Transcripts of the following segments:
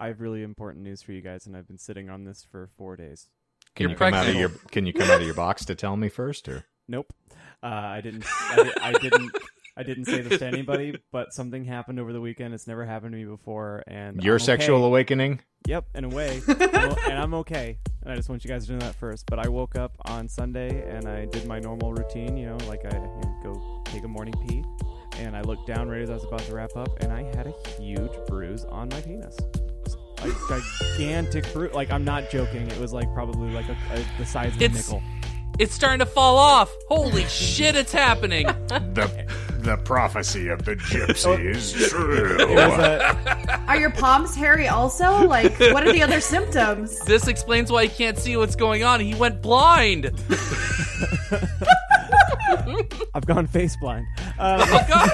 I have really important news for you guys, and I've been sitting on this for four days. Can You're you come out of your Can you come out of your box to tell me first, or Nope. Uh, I didn't. I, I didn't. I didn't say this to anybody, but something happened over the weekend. It's never happened to me before, and your I'm sexual okay. awakening? Yep, in a way, I'm and I'm okay. And I just want you guys to know that first. But I woke up on Sunday and I did my normal routine. You know, like I you know, go take a morning pee, and I looked down right as I was about to wrap up, and I had a huge bruise on my penis. A gigantic fruit. Like I'm not joking. It was like probably like a, a, the size of a It's- nickel. It's starting to fall off. Holy shit, it's happening. The the prophecy of the gypsy is true. A, Are your palms hairy also? Like, what are the other symptoms? This explains why he can't see what's going on. He went blind. I've gone face blind. Um, Oh god.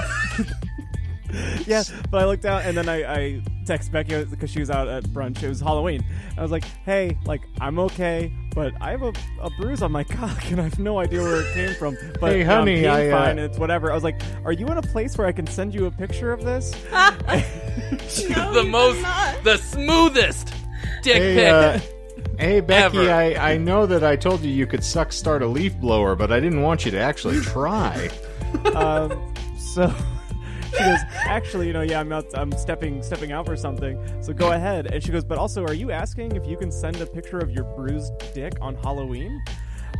yeah, but I looked out and then I, I text Becky because she was out at brunch. It was Halloween. I was like, "Hey, like I'm okay, but I have a, a bruise on my cock and I have no idea where it came from." But Hey, you know, I'm honey, I, uh, fine. It's whatever. I was like, "Are you in a place where I can send you a picture of this?" the most, the smoothest dick Hey, pic. uh, hey, Becky, Ever. I, I know that I told you you could suck start a leaf blower, but I didn't want you to actually try. um, so she goes, actually, you know, yeah, I'm out, I'm stepping stepping out for something. So go ahead. And she goes, but also, are you asking if you can send a picture of your bruised dick on Halloween?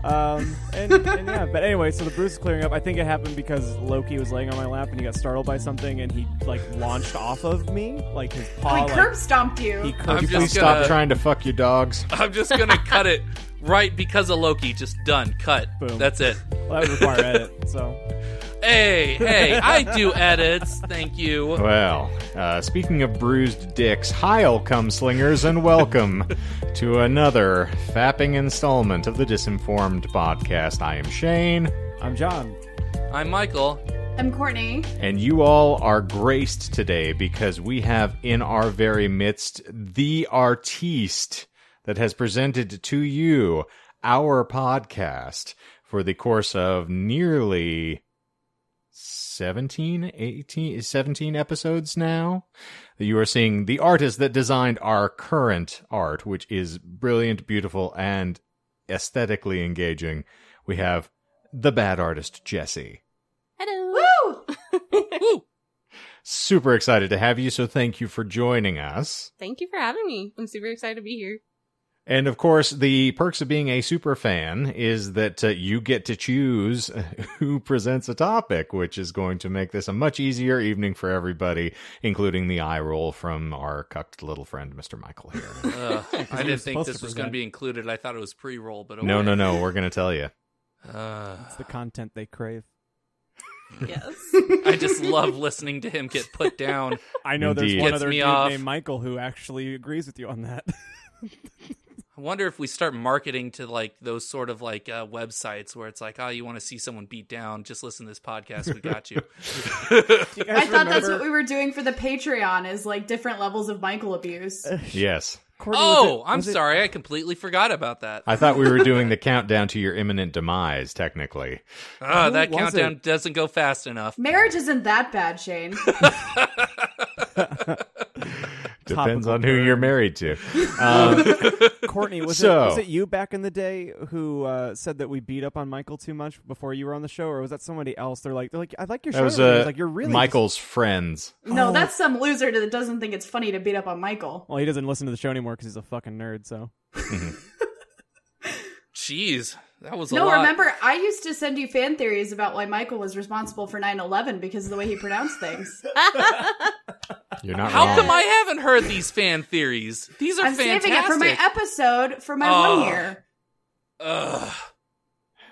Um, and, and yeah, but anyway, so the bruise is clearing up. I think it happened because Loki was laying on my lap and he got startled by something and he like launched off of me, like his paw. We like, curb stomped you. he curb just Please gonna- stop trying to fuck your dogs. I'm just gonna cut it right because of Loki. Just done. Cut. Boom. That's it. Well, that would require edit. So Hey, hey, I do edits. Thank you. Well, uh, speaking of bruised dicks, Heil come slingers, and welcome to another fapping installment of the Disinformed podcast. I am Shane, I'm John. I'm Michael. I'm Courtney. and you all are graced today because we have in our very midst the artiste that has presented to you our podcast for the course of nearly 17 18 17 episodes now you are seeing the artist that designed our current art which is brilliant beautiful and aesthetically engaging we have the bad artist Jessie Hello. Woo! Woo! super excited to have you so thank you for joining us Thank you for having me. I'm super excited to be here. And of course the perks of being a super fan is that uh, you get to choose who presents a topic which is going to make this a much easier evening for everybody including the eye roll from our cucked little friend mr michael here Ugh, I didn't think this was going to be included. I thought it was pre-roll, but no okay. no no we're going to tell you Uh, It's the content they crave. Yes. I just love listening to him get put down. I know Indeed. there's one Gets other me dude off. named Michael who actually agrees with you on that. I wonder if we start marketing to like those sort of like uh, websites where it's like, oh, you want to see someone beat down? Just listen to this podcast. We got you. You guys I thought that's what we were doing for the Patreon is like different levels of Michael abuse. yes Courtney, was oh, it- I'm was it- sorry. I completely forgot about that. i thought we were doing the countdown to your imminent demise technically Ah, Who that countdown it? doesn't go fast enough. Marriage isn't that bad, Shane. depends on who burn. you're married to um, Courtney, was So- it was it you back in the day who uh, said that we beat up on Michael too much before you were on the show, or was that somebody else? They're like, they're like, I like your show. was It uh, like you're really michael's friends No, Oh. that's some loser that doesn't think it's funny to beat up on Michael. Well, he doesn't listen to the show anymore because he's a fucking nerd. So Jeez, that was a No, lot. remember, I used to send you fan theories about why Michael was responsible for 9 11 because of the way he pronounced things. you're not How wrong come I haven't heard these fan theories? These are I'm fantastic. saving it for my episode for my Oh. one year. Ugh.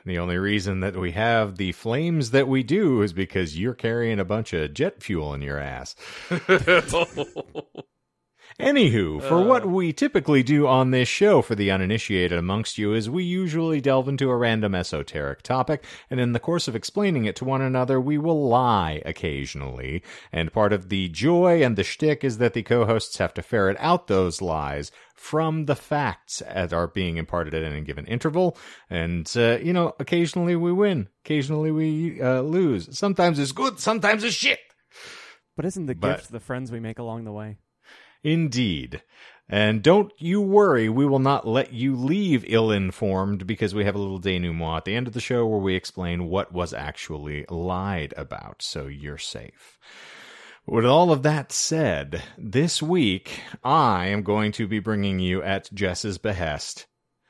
The only reason that we have the flames that we do is because you're carrying a bunch of jet fuel in your ass. Anywho, for Uh. what we typically do on this show for the uninitiated amongst you is we usually delve into a random esoteric topic, and in the course of explaining it to one another, we will lie occasionally. And part of the joy and the shtick is that the co-hosts have to ferret out those lies from the facts that are being imparted at any given interval. And, uh, you know, occasionally we win. Occasionally we uh, lose. Sometimes it's good, sometimes it's shit. but isn't the But- gift the friends we make along the way? Indeed. And don't you worry, we will not let you leave ill informed because we have a little denouement at the end of the show where we explain what was actually lied about, so you're safe. With all of that said, this week I am going to be bringing you at Jess's behest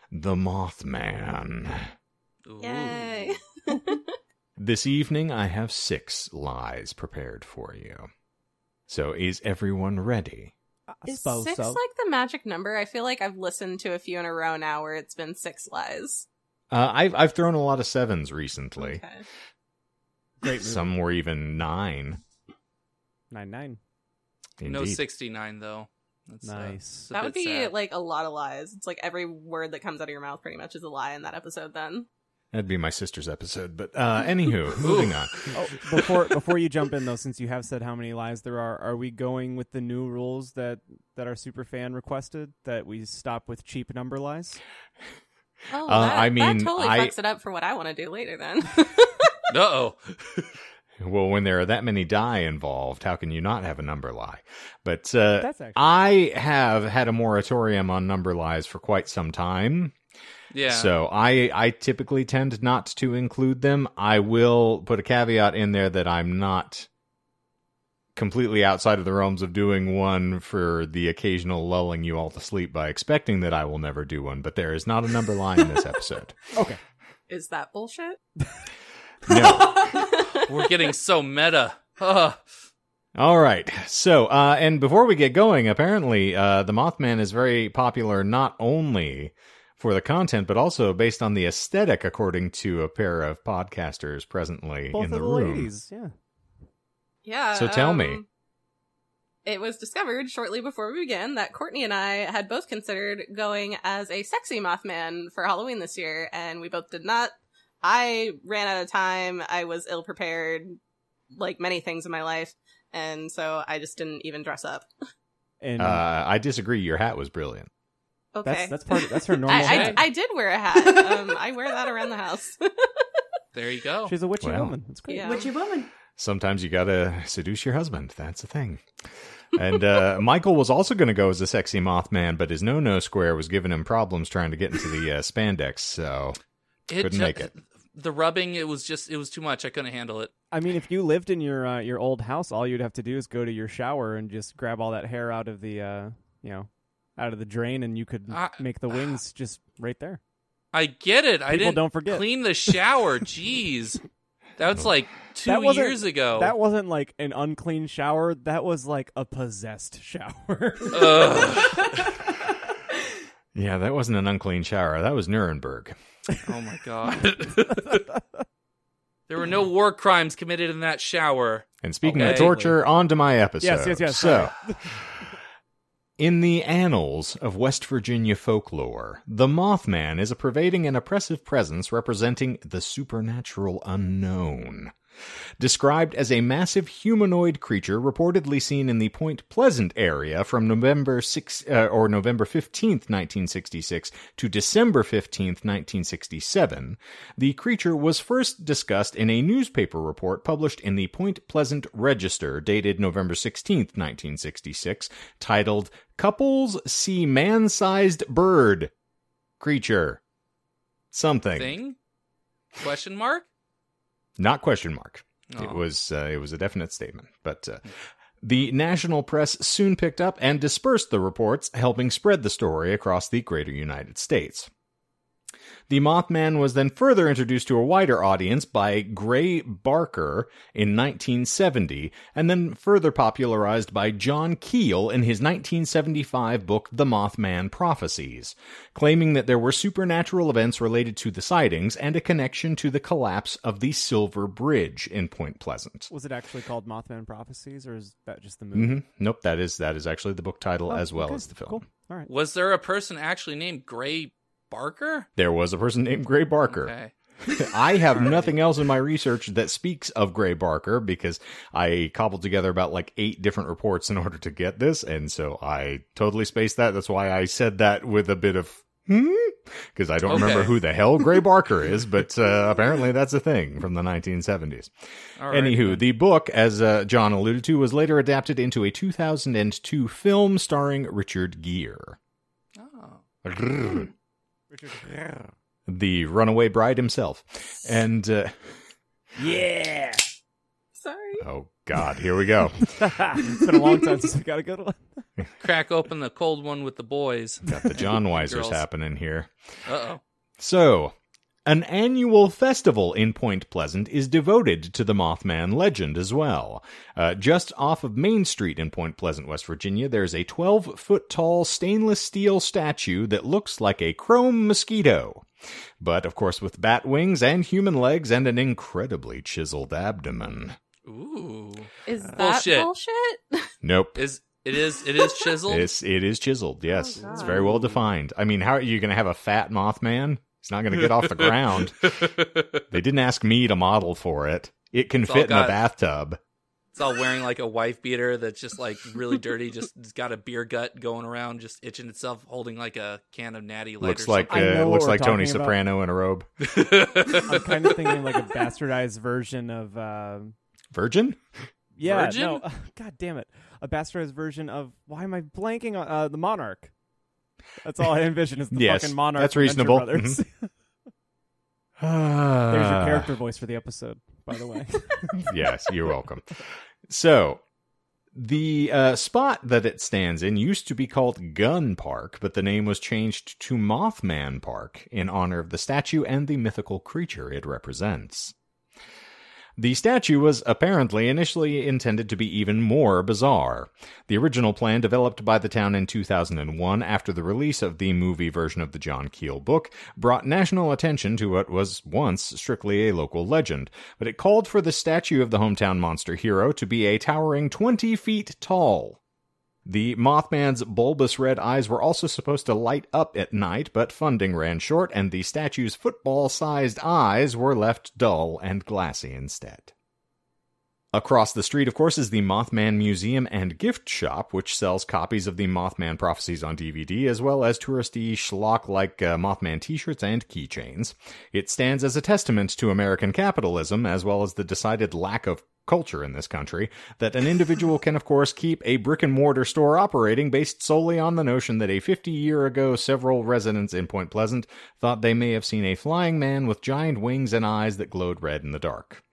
The Mothman. Ooh. Yay. This evening I have six lies prepared for you. So is everyone ready? I Is suppose six so. like the magic number? I feel like I've listened to a few in a row now where it's been six lies. Uh, I've I've thrown a lot of sevens recently. Okay. Great movie. Some were even nine. Nine nine. No 69 though. That's, uh, Nice. it's a That would be sad. like a lot of lies. It's like every word that comes out of your mouth pretty much is a lie in that episode then. That'd be my sister's episode. But uh, anywho, moving on. Oh, before before you jump in though, since you have said how many lies there are, are we going with the new rules that that our super fan requested that we stop with cheap number lies? Oh, Uh, that, I mean, that totally I- fucks it up for what I want to do later then. Uh-oh. Well, when there are that many die involved, how can you not have a number lie? But uh, That's actually I have had a moratorium on number lies for quite some time. Yeah. So I I typically tend not to include them. I will put a caveat in there that I'm not completely outside of the realms of doing one for the occasional lulling you all to sleep by expecting that I will never do one, but there is not a number line in this episode. okay. is that bullshit? No. We're getting so meta. Ugh. All right. So, uh, and before we get going, apparently, uh, the Mothman is very popular not only for the content, but also based on the aesthetic, according to a pair of podcasters presently Both in of the the room. ladies, yeah. Yeah. So tell me. um, It was discovered shortly before we began that Courtney and I had both considered going as a sexy Mothman for Halloween this year, and we both did not. I ran out of time. I was ill prepared, like many things in my life, and so I just didn't even dress up. And Uh, I disagree. Your hat was brilliant. Okay. that's that's part of, that's her normal I. I, I did wear a hat. Um, I wear that around the house. There you go. She's a witchy Well. woman. That's great. Yeah. Witchy woman. Sometimes you gotta seduce your husband. That's the thing. And uh, Michael was also going to go as a sexy Mothman, but his no-no square was giving him problems trying to get into the uh, spandex. So It Couldn't ju- make it. The rubbing, it was just, it was too much. I couldn't handle it. I mean, if you lived in your uh, your old house, all you'd have to do is go to your shower and just grab all that hair out of the uh, you know out of the drain, and you could I- make the uh, wings just right there. I get it. I didn't don't forget. clean the shower. Jeez. That was like two That years ago. That wasn't like an unclean shower. That was like a possessed shower. Yeah, that wasn't an unclean shower. That was Nuremberg. Oh my god. there were no war crimes committed in that shower. And speaking Okay. of torture, on to my episode. Yes, yes, yes, So, in the annals of West Virginia folklore, the Mothman is a pervading and oppressive presence representing the supernatural unknown. Described as a massive humanoid creature reportedly seen in the Point Pleasant area from November 6 uh, or November 15th, 1966 to December 15th, 1967, the creature was first discussed in a newspaper report published in the Point Pleasant Register dated November 16th, 1966, titled Couples See Man-Sized Bird Creature Something. Thing? Question mark? Not question mark. It Oh. was uh, it was a definite statement, but uh, the national press soon picked up and dispersed the reports, helping spread the story across the greater United States. The Mothman was then further introduced to a wider audience by Gray Barker in 1970, and then further popularized by John Keel in his 1975 book The Mothman Prophecies, claiming that there were supernatural events related to the sightings and a connection to the collapse of the Silver Bridge in Point Pleasant. was it actually called Mothman Prophecies, or is that just the movie? hmm Nope, that is that is actually the book title Oh, as well okay, as the film. Cool. All right. Was there a person actually named Gray Barker? There was a person named Gray Barker. Okay. I have nothing else in my research that speaks of Gray Barker because I cobbled together about like eight different reports in order to get this, and so I totally spaced that. That's why I said that with a bit of hmm. because I don't Okay. remember who the hell Gray Barker is, but uh, apparently that's a thing from the 1970s. All right. Anywho, the book, as uh, John alluded to, was later adapted into a 2002 film starring Richard Gere. Oh. Grrr. The runaway bride himself. And, uh, Yeah. Sorry. oh God, here we go. it's been a long time since we got a good one. Crack open the cold one with the boys. Got the John Weisers happening here. Uh oh. So, an annual festival in Point Pleasant is devoted to the Mothman legend as well. Uh, just off of Main Street in Point Pleasant, West Virginia, there's a 12 foot tall stainless steel statue that looks like a chrome mosquito. But, of course, with bat wings and human legs and an incredibly chiseled abdomen. Ooh. Is that Bullshit. bullshit? Nope. Is it is it is chiseled? It's, it is chiseled, yes. Oh, it's very well defined. I mean, how are you going to have a fat Mothman? He's not going to get off the ground. They didn't ask me to model for it. It can It's all fit in a bathtub. It's all wearing like a wife beater that's just like really dirty, just it's got a beer gut going around, just itching itself, holding like a can of natty light. Looks or like I uh, looks like Tony talking about. Soprano in a robe. I'm kind of thinking like a bastardized version of. Um, Virgin? yeah, Virgin? no. God damn it. A bastardized version of. Why am I blanking on uh, the Monarch? That's all I envision is the Yes, fucking Monarch. that's reasonable. Mm-hmm. There's your character voice for the episode, by the way. yes, you're welcome. So, the uh, spot that it stands in used to be called Gun Park, but the name was changed to Mothman Park in honor of the statue and the mythical creature it represents. The statue was apparently initially intended to be even more bizarre. The original plan, developed by the town in 2001 after the release of the movie version of the John Keel book, brought national attention to what was once strictly a local legend, but it called for the statue of the hometown monster hero to be a towering 20 feet tall. The Mothman's bulbous red eyes were also supposed to light up at night, but funding ran short, and the statue's football sized eyes were left dull and glassy instead. Across the street, of course, is the Mothman Museum and Gift Shop, which sells copies of the Mothman prophecies on DVD, as well as touristy schlock like uh, Mothman t shirts and keychains. It stands as a testament to American capitalism, as well as the decided lack of culture in this country, that an individual can, of course, keep a brick and mortar store operating based solely on the notion that a 50 year ago several residents in Point Pleasant thought they may have seen a flying man with giant wings and eyes that glowed red in the dark.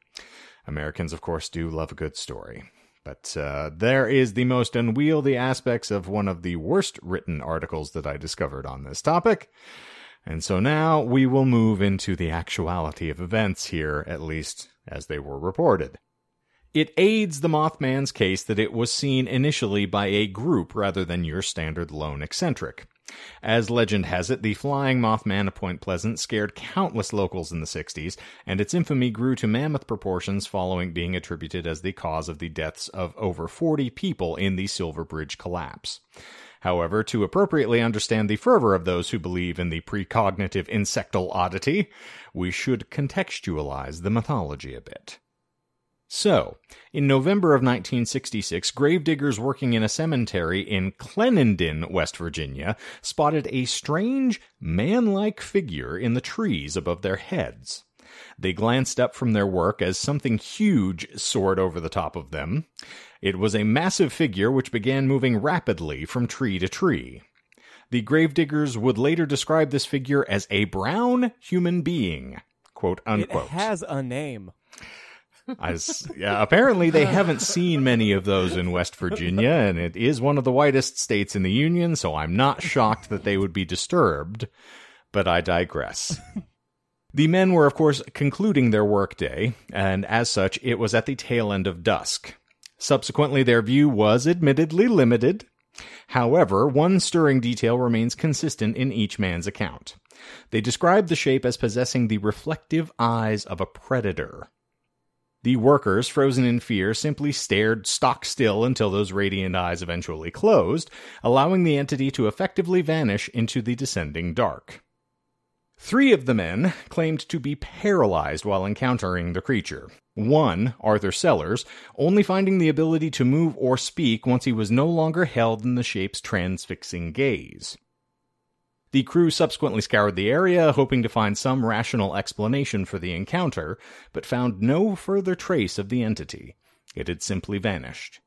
Americans, of course, do love a good story. But uh, there is the most unwieldy aspects of one of the worst written articles that I discovered on this topic. And so now we will move into the actuality of events here, at least as they were reported. It aids the Mothman's case that it was seen initially by a group rather than your standard lone eccentric. As legend has it, the flying Mothman of Point Pleasant scared countless locals in the 60s, and its infamy grew to mammoth proportions following being attributed as the cause of the deaths of over 40 people in the Silver Bridge collapse. However, to appropriately understand the fervor of those who believe in the precognitive insectal oddity, we should contextualize the mythology a bit. So, in November of 1966, gravediggers working in a cemetery in Clendenin, West Virginia, spotted a strange, man like figure in the trees above their heads. They glanced up from their work as something huge soared over the top of them. It was a massive figure which began moving rapidly from tree to tree. The gravediggers would later describe this figure as a brown human being. Quote it has a name. As, yeah, apparently, they haven't seen many of those in West Virginia, and it is one of the whitest states in the Union, so I'm not shocked that they would be disturbed. But I digress. The men were, of course, concluding their workday, and as such, it was at the tail end of dusk. Subsequently, their view was admittedly limited. However, one stirring detail remains consistent in each man's account. They described the shape as possessing the reflective eyes of a predator. The workers, frozen in fear, simply stared stock still until those radiant eyes eventually closed, allowing the entity to effectively vanish into the descending dark. Three of the men claimed to be paralyzed while encountering the creature. One, Arthur Sellers, only finding the ability to move or speak once he was no longer held in the shape's transfixing gaze. The crew subsequently scoured the area, hoping to find some rational explanation for the encounter, but found no further trace of the entity. It had simply vanished.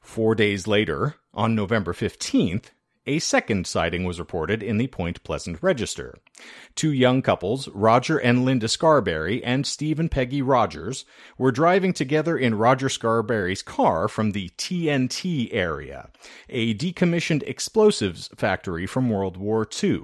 Four days later, on November 15th, a second sighting was reported in the Point Pleasant Register. Two young couples, Roger and Linda Scarberry and Steve and Peggy Rogers, were driving together in Roger Scarberry's car from the TNT area, a decommissioned explosives factory from World War II.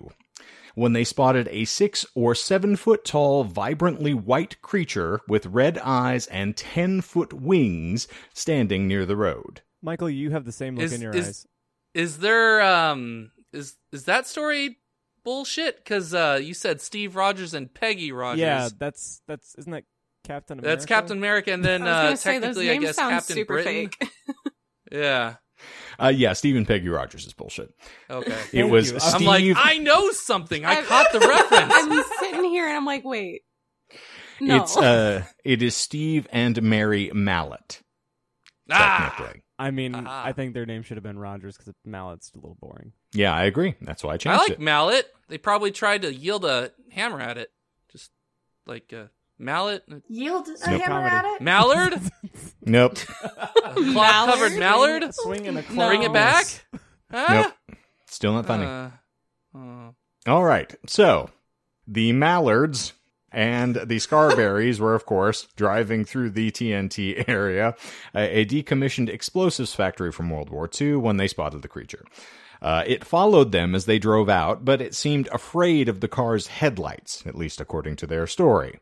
When they spotted a six or seven foot tall, vibrantly white creature with red eyes and ten foot wings standing near the road. Michael, you have the same look Is- in your is- eyes. Is there um is is that story bullshit? Because uh, you said Steve Rogers and Peggy Rogers. Yeah, that's that's isn't that Captain America? that's Captain America, and then I uh, say technically, I guess Captain super Britain. fake. Yeah. Uh, yeah, Stephen Peggy Rogers is bullshit. Okay. It was you. I'm I'm like, I know something. I caught the reference. I'm sitting here and I'm like, wait, no. It's uh, it is Steve and Mary Mallet. ah, Technically, I mean, Aha. I think their name should have been Rogers because Mallet's a little boring. yeah, I agree. That's why I changed it. I like it. mallet. They probably tried to yield a hammer at it, just like a mallet, Yield a Nope. hammer Comedy. at it. mallard, Nope. cloth covered mallard. A swing and a No. Bring it back. Huh? Nope. Still not funny. Uh, uh, All right. So the Mallards and the Scarberries were, of course, driving through the TNT area, a, decommissioned explosives factory from World War II, when they spotted the creature. Uh, it followed them as they drove out, but it seemed afraid of the car's headlights, at least according to their story.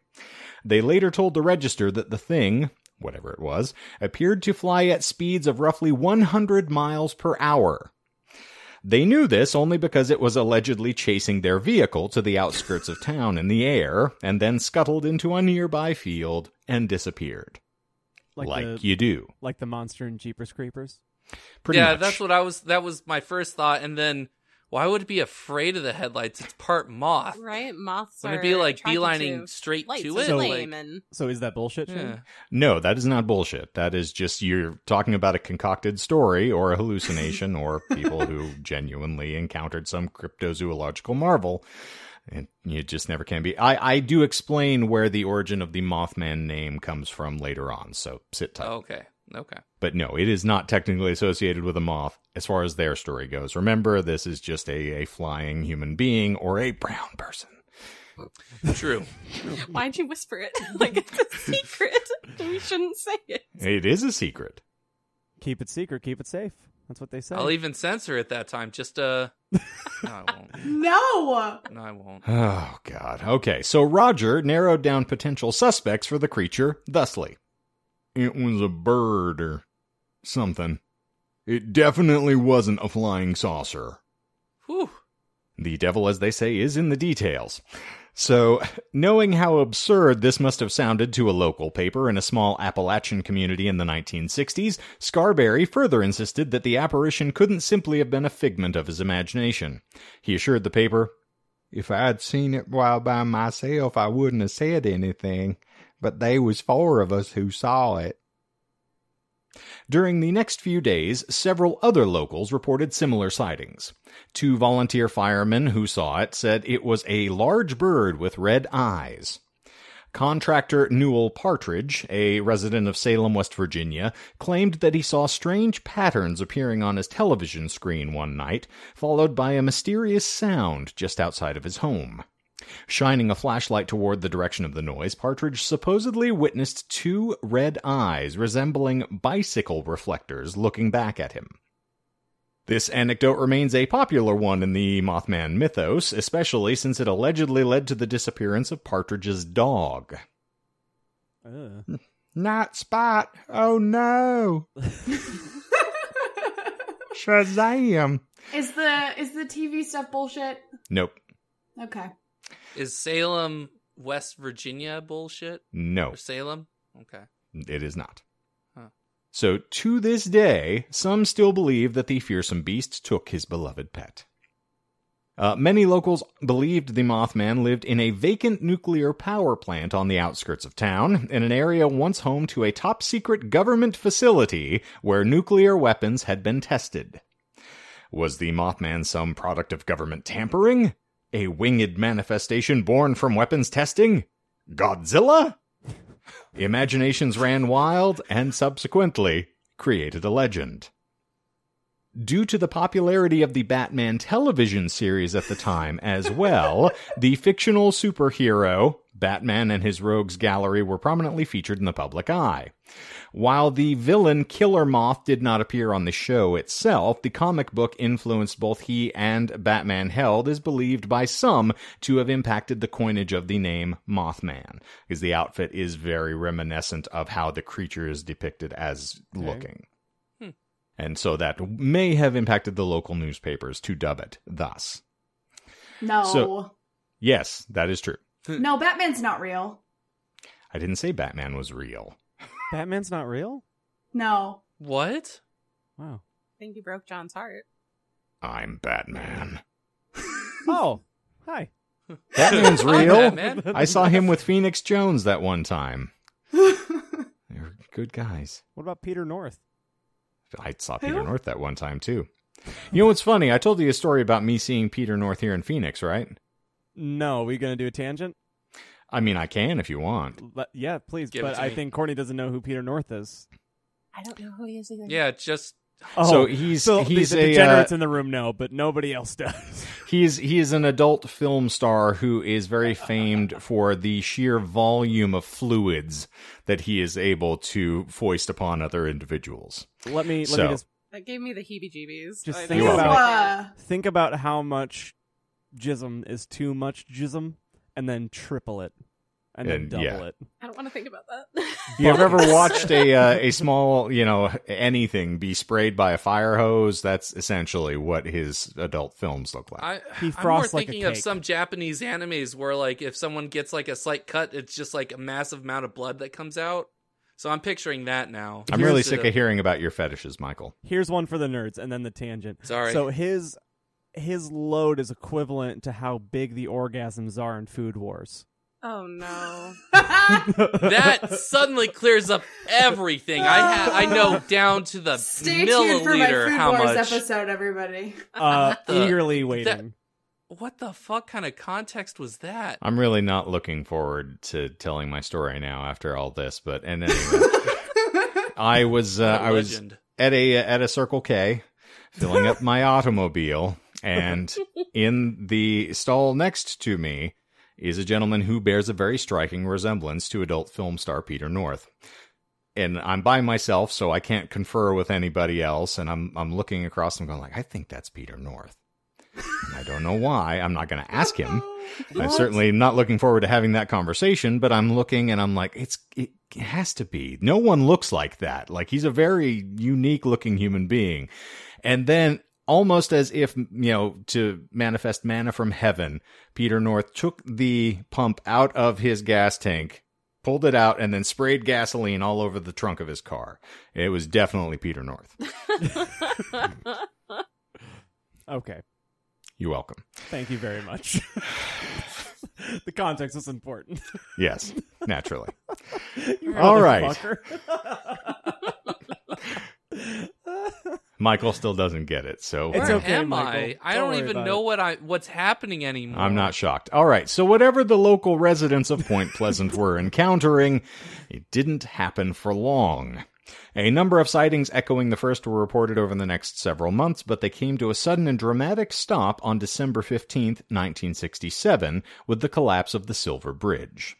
They later told the register that the thing, whatever it was, appeared to fly at speeds of roughly 100 miles per hour. They knew this only because it was allegedly chasing their vehicle to the outskirts of town in the air and then scuttled into a nearby field and disappeared. like, Like, the you do. like the monster in Jeepers Creepers. Pretty yeah, much. that's what I was. That was my first thought, and then why would it be afraid of the headlights? It's part moth. right? Moths Wouldn't are it be like beelining to straight to it? So- Like, and So is that bullshit? Yeah. No, that is not bullshit. That is just you're talking about a concocted story or a hallucination or people who genuinely encountered some cryptozoological marvel. And you just never can be. I, I do explain where the origin of the Mothman name comes from later on, so sit tight. Okay. Okay. But no, it is not technically associated with a moth as far as their story goes. Remember, this is just a, a flying human being or a brown person. True. why'd you whisper it? like it's a secret. we shouldn't say it. It is a secret. Keep it secret. Keep it safe. That's what they say. I'll even censor it that time. Just uh. No, I won't. No. No, I won't. Oh, God. Okay, so Roger narrowed down potential suspects for the creature thusly It was a bird or something. It definitely wasn't a flying saucer. Whew. The devil, as they say, is in the details. So, knowing how absurd this must have sounded to a local paper in a small Appalachian community in the 1960s, Scarberry further insisted that the apparition couldn't simply have been a figment of his imagination. He assured the paper, If I'd seen it while by myself, I wouldn't have said anything, but they was four of us who saw it. During the next few days, several other locals reported similar sightings. Two volunteer firemen who saw it said it was a large bird with red eyes. Contractor Newell Partridge, a resident of Salem, West Virginia, claimed that he saw strange patterns appearing on his television screen one night, followed by a mysterious sound just outside of his home. Shining a flashlight toward the direction of the noise, Partridge supposedly witnessed two red eyes resembling bicycle reflectors looking back at him. This anecdote remains a popular one in the Mothman mythos, especially since it allegedly led to the disappearance of Partridge's dog. Ugh. Not Spot! Oh no! Shazam! Is the is the TV stuff bullshit? Nope. Okay. Is Salem, West Virginia bullshit? No, Or Salem? Okay. it is not. Huh. So, to this day, some still believe that the fearsome beast took his beloved pet. Uh, many locals believed the Mothman lived in a vacant nuclear power plant on the outskirts of town, in an area once home to a top secret government facility where nuclear weapons had been tested. Was the Mothman some product of government tampering? A winged manifestation born from weapons testing? Godzilla? Imaginations ran wild and subsequently created a legend. Due to the popularity of the Batman television series at the time as well, the fictional superhero, Batman and his rogues gallery, were prominently featured in the public eye. While the villain Killer Moth did not appear on the show itself, the comic book influenced both he and Batman Held is believed by some to have impacted the coinage of the name Mothman, because the outfit is very reminiscent of how the creature is depicted as looking. And so that may have impacted the local newspapers to dub it thus. No. So- Yes, that is true. no, Batman's not real. I didn't say Batman was real. Batman's not real? No. What? Wow. I think you broke John's heart. I'm Batman. Oh, hi. Batman's Hi, real. Batman. I saw him with Phoenix Jones that one time. They're good guys. What about Peter North? I saw Peter Who? North that one time too. You know what's funny? I told you a story about me seeing Peter North here in Phoenix, right? No, are we gonna do a tangent? I mean, I can if you want. Le- yeah, please. Give but I me. think Courtney doesn't know who Peter North is. I don't know who he is either. Yeah, just So he's- so he's the, the a, degenerates uh, in the room know, but nobody else does. He's he is an adult film star who is very famed for the sheer volume of fluids that he is able to foist upon other individuals. let me let So- me just That gave me the heebie-jeebies. Just think You're know. welcome. Uh, think about how much jism is too much jism, and then triple it, and then double yeah. it. I don't want to think about that. You've ever watched a uh, a small, you know, anything be sprayed by a fire hose? That's essentially what his adult films look like. I, He I'm more frosts like a thinking of some Japanese animes where, like, if someone gets like a slight cut, it's just like a massive amount of blood that comes out. So I'm picturing that now. I'm really sick the- of hearing about your fetishes, Michael. Here's one for the nerds, and then the tangent. Sorry. So his his load is equivalent to how big the orgasms are in Food Wars. Oh no. that suddenly clears up everything. I ha- I know down to the Stay tuned for my milliliter Food how Wars much. episode, everybody. Uh, the- eagerly waiting. What the fuck kind of context was that? I'm really not looking forward to telling my story now after all this, but and anyway, I was uh, What a I was legend. at a at a Circle K filling up my automobile and in the stall next to me is a gentleman who bears a very striking resemblance to adult film star Peter North. And I'm by myself so I can't confer with anybody else and I'm I'm looking across and going like I think that's Peter North. And I don't know why. I'm not going to ask him. I'm certainly not looking forward to having that conversation, but I'm looking and I'm like, it's it has to be. No one looks like that. Like he's a very unique looking human being. And then almost as if, you know, to manifest manna from heaven, Peter North took the pump out of his gas tank, pulled it out, and then sprayed gasoline all over the trunk of his car. It was definitely Peter North. Okay, You're welcome. thank you very much. the context is important. Yes, naturally. All right. motherfucker. Michael still doesn't get it, so It's Where okay, am Michael. I? I Don't don't, even know it. what I what's happening anymore. I'm not shocked. All right, so whatever the local residents of Point Pleasant were encountering, it didn't happen for long. A number of sightings echoing the first were reported over the next several months, but they came to a sudden and dramatic stop on December 15th, 1967, with the collapse of the Silver Bridge.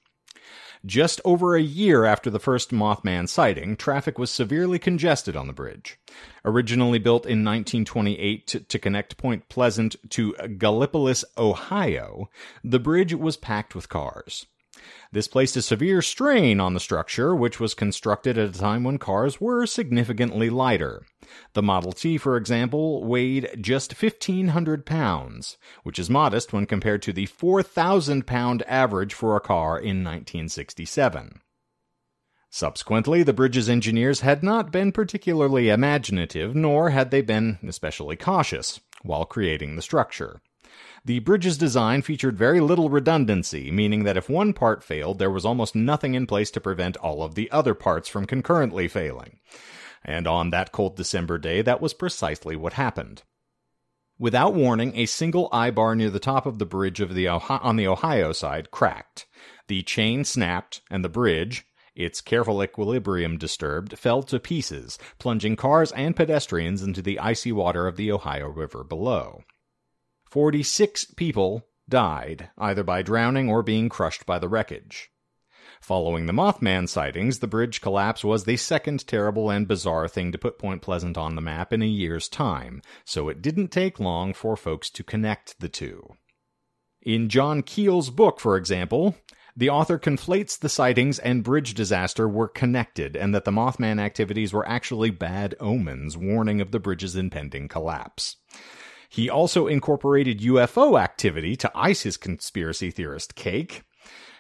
Just over a year after the first Mothman sighting, traffic was severely congested on the bridge. Originally built in 1928 to, to connect Point Pleasant to Gallipolis, Ohio, the bridge was packed with cars. This placed a severe strain on the structure, which was constructed at a time when cars were significantly lighter. The Model T, for example, weighed just 1,500 pounds, which is modest when compared to the 4,000 pound average for a car in 1967. Subsequently, the bridge's engineers had not been particularly imaginative, nor had they been especially cautious while creating the structure. The bridge's design featured very little redundancy, meaning that if one part failed, there was almost nothing in place to prevent all of the other parts from concurrently failing. And on that cold December day, that was precisely what happened. Without warning, a single eye bar near the top of the bridge of the Ohio- on the Ohio side cracked. The chain snapped, and the bridge, its careful equilibrium disturbed, fell to pieces, plunging cars and pedestrians into the icy water of the Ohio River below. 46 people died, either by drowning or being crushed by the wreckage. Following the Mothman sightings, the bridge collapse was the second terrible and bizarre thing to put Point Pleasant on the map in a year's time, so it didn't take long for folks to connect the two. In John Keel's book, for example, the author conflates the sightings and bridge disaster were connected and that the Mothman activities were actually bad omens warning of the bridge's impending collapse. He also incorporated UFO activity to ice his conspiracy theorist cake.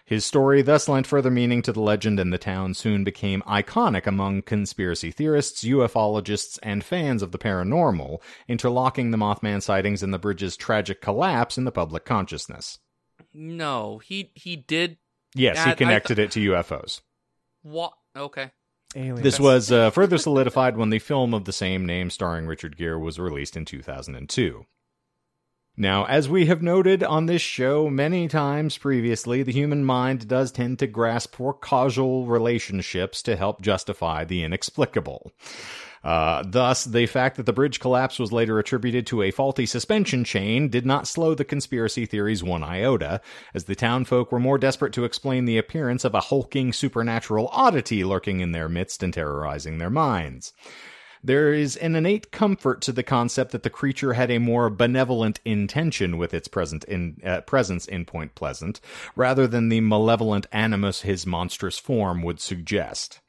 His story thus lent further meaning to the legend, and the town soon became iconic among conspiracy theorists, ufologists, and fans of the paranormal, interlocking the Mothman sightings and the bridge's tragic collapse in the public consciousness. No, he he did. Yes, he connected it to UFOs. What? Okay. Aliens. This was uh, further solidified when the film of the same name starring Richard Gere was released in 2002. Now, as we have noted on this show many times previously, the human mind does tend to grasp for causal relationships to help justify the inexplicable. Uh, thus, the fact that the bridge collapse was later attributed to a faulty suspension chain did not slow the conspiracy theories one iota, as the townfolk were more desperate to explain the appearance of a hulking supernatural oddity lurking in their midst and terrorizing their minds. There is an innate comfort to the concept that the creature had a more benevolent intention with its present in, uh, presence in Point Pleasant, rather than the malevolent animus his monstrous form would suggest.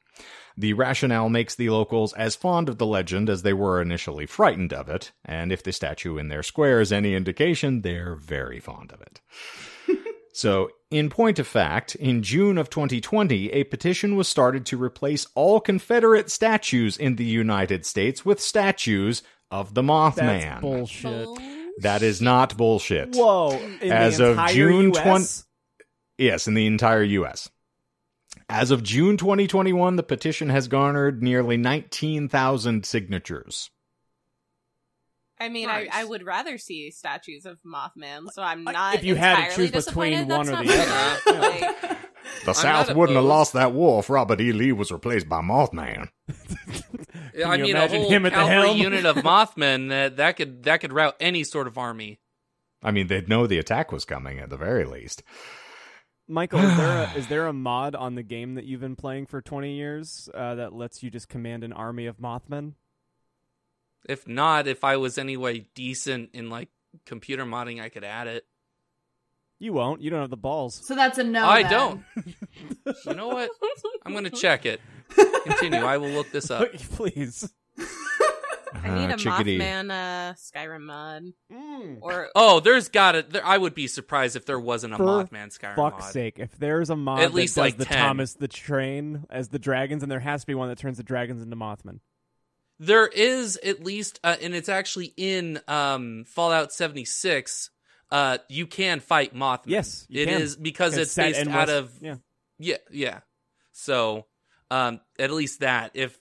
The rationale makes the locals as fond of the legend as they were initially frightened of it, and if the statue in their square is any indication, they're very fond of it. So, in point of fact, in June of 2020, a petition was started to replace all Confederate statues in the United States with statues of the Mothman. That's Mothman. bullshit. that is not bullshit. Whoa! In As the of June US? 20 Yes, in the entire U.S. As of June 2021, the petition has garnered nearly 19,000 signatures. I mean, Nice. I, I would rather see statues of Mothman, so I'm not. if you had to choose between one or the Mothman. other. Like, The South wouldn't have lost that war if Robert E. Lee was replaced by Mothman. I you mean, a imagine whole him at the helm? unit of Mothmen that uh, that could that could rout any sort of army. I mean, they'd know the attack was coming at the very least. Michael, is there a, is there a mod on the game that you've been playing for 20 years uh, that lets you just command an army of Mothmen? If not, if I was anyway decent in like computer modding, I could add it. You won't. You don't have the balls. So that's a no. I then. don't. You know what? I'm gonna check it. Continue. I will look this up. Please. I need Uh, a chickadee. Mothman uh, Skyrim mod, or Oh, there's got it. There, I would be surprised if there wasn't a For Mothman Skyrim Fuck's mod. sake! If there's a mod At that least does like the 10. Thomas the Train as the dragons, and there has to be one that turns the dragons into Mothmen. There is at least, uh, and it's actually in um, Fallout 76. Uh, you can fight Mothman. Yes, you it can. is because it's, set based out West- of yeah. yeah, yeah. So, um, at least that. If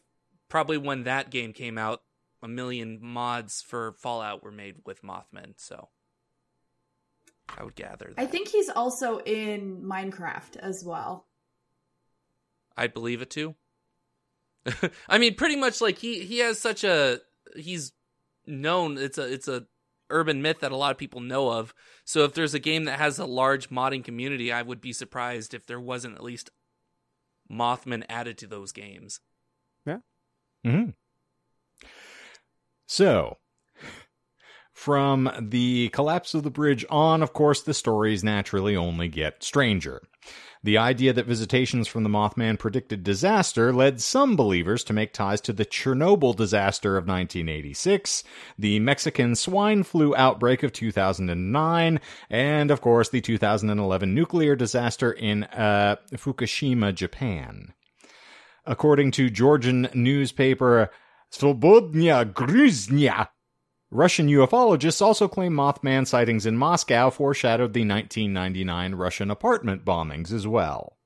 probably when that game came out, a million mods for Fallout were made with Mothman. So, I would gather. That. I think he's also in Minecraft as well. I'd believe it too. I mean, pretty much like he he has such a he's known. It's a it's a urban myth that a lot of people know of. So if there's a game that has a large modding community, I would be surprised if there wasn't at least Mothman added to those games. Yeah. Mm hmm So, from the collapse of the bridge on, of course, the stories naturally only get stranger. The idea that visitations from the Mothman predicted disaster led some believers to make ties to the Chernobyl disaster of 1986, the Mexican swine flu outbreak of 2009, and, of course, the 2011 nuclear disaster in uh, Fukushima, Japan. According to Georgian newspaper Svobodnya Gruznya, Russian ufologists also claim Mothman sightings in Moscow foreshadowed the 1999 Russian apartment bombings as well.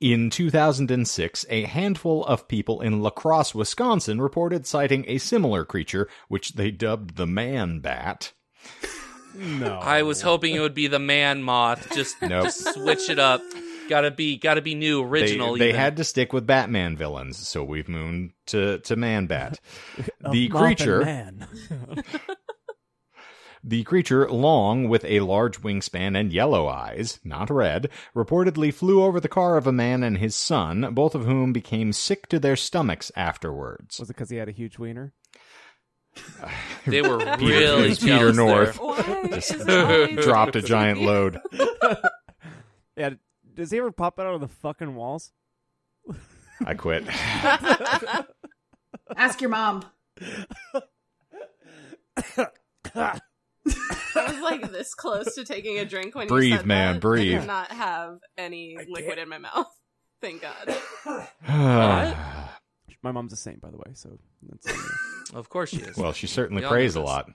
In 2006, a handful of people in La Crosse, Wisconsin reported sighting a similar creature, which they dubbed the man bat. No. I was hoping it would be the man moth. Just, Nope. just switch it up. Gotta be, gotta be new, They, original. they even. had to stick with Batman villains, so we've moved to, to Man Bat. the creature Man. The creature, long with a large wingspan and yellow eyes, not red, reportedly flew over the car of a man and his son, both of whom became sick to their stomachs afterwards. Was it because he had a huge wiener? They were Peter- really Peter North. Just is it always Dropped a giant load. Yeah. Does he ever pop out of the fucking walls? I quit. Ask your mom. I was like this close to taking a drink when Breathe, you said man, that. breathe. I did not have any liquid in my mouth. Thank God. My mom's the saint, by the way. So that's, Of course she is. well, she certainly We prays a this. lot.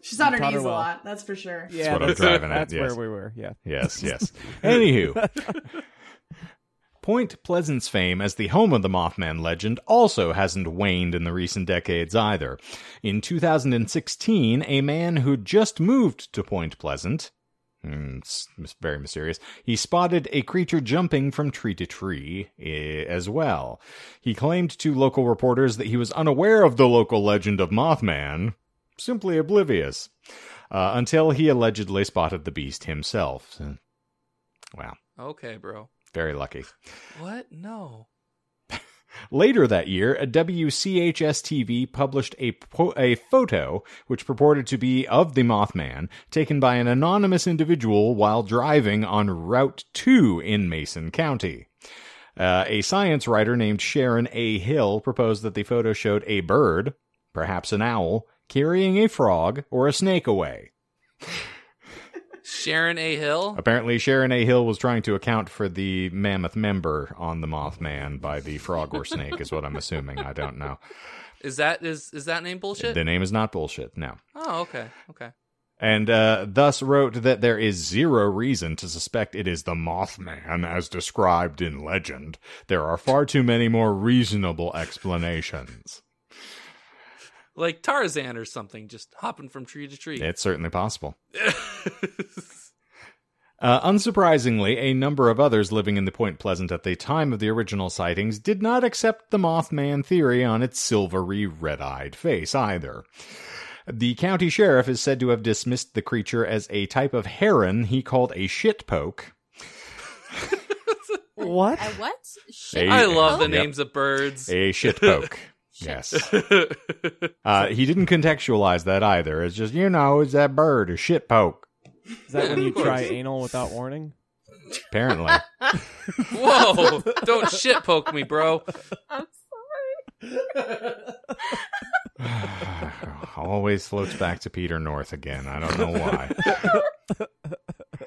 She's on her Taught her knees a lot, that's for sure. yeah, what I'm that's, driving at, that's yes. where we were. Yeah. Yes, yes. Anywho. Point Pleasant's fame as the home of the Mothman legend also hasn't waned in the recent decades either. In 2016, a man who'd just moved to Point Pleasant, hmm, it's it's very mysterious, he spotted a creature jumping from tree to tree eh, as well. He claimed to local reporters that he was unaware of the local legend of Mothman, simply oblivious, uh, until he allegedly spotted the beast himself. Wow. Okay, bro. Very lucky. What? No. Later that year, a WCHS TV published a, po- a photo which purported to be of the Mothman, taken by an anonymous individual while driving on Route 2 in Mason County. Uh, a science writer named Sharon A. Hill proposed that the photo showed a bird, perhaps an owl, carrying a frog or a snake away. Sharon A. Hill? Apparently, Sharon A. Hill was trying to account for the mammoth member on the Mothman by the frog or snake, is what I'm assuming. I don't know. Is that is is that name bullshit? The name is not bullshit, no. Oh, okay. Okay. And uh, thus wrote that there is zero reason to suspect it is the Mothman as described in legend. There are far too many more reasonable explanations. Like Tarzan or something, just hopping from tree to tree. It's certainly possible. Uh, unsurprisingly, a number of others living in the Point Pleasant at the time of the original sightings did not accept the Mothman theory on its silvery, red eyed face either. The county sheriff is said to have dismissed the creature as a type of heron he called a shitpoke. What? A what? A- Shit. I love the Yep. names of birds. A shitpoke. yes. Uh, he didn't contextualize that either. It's just, you know, it's that bird, a shitpoke. Is that when you try anal without warning? Apparently. Whoa! Don't shit poke me, bro. I'm sorry. Always floats back to Peter North again. I don't know why.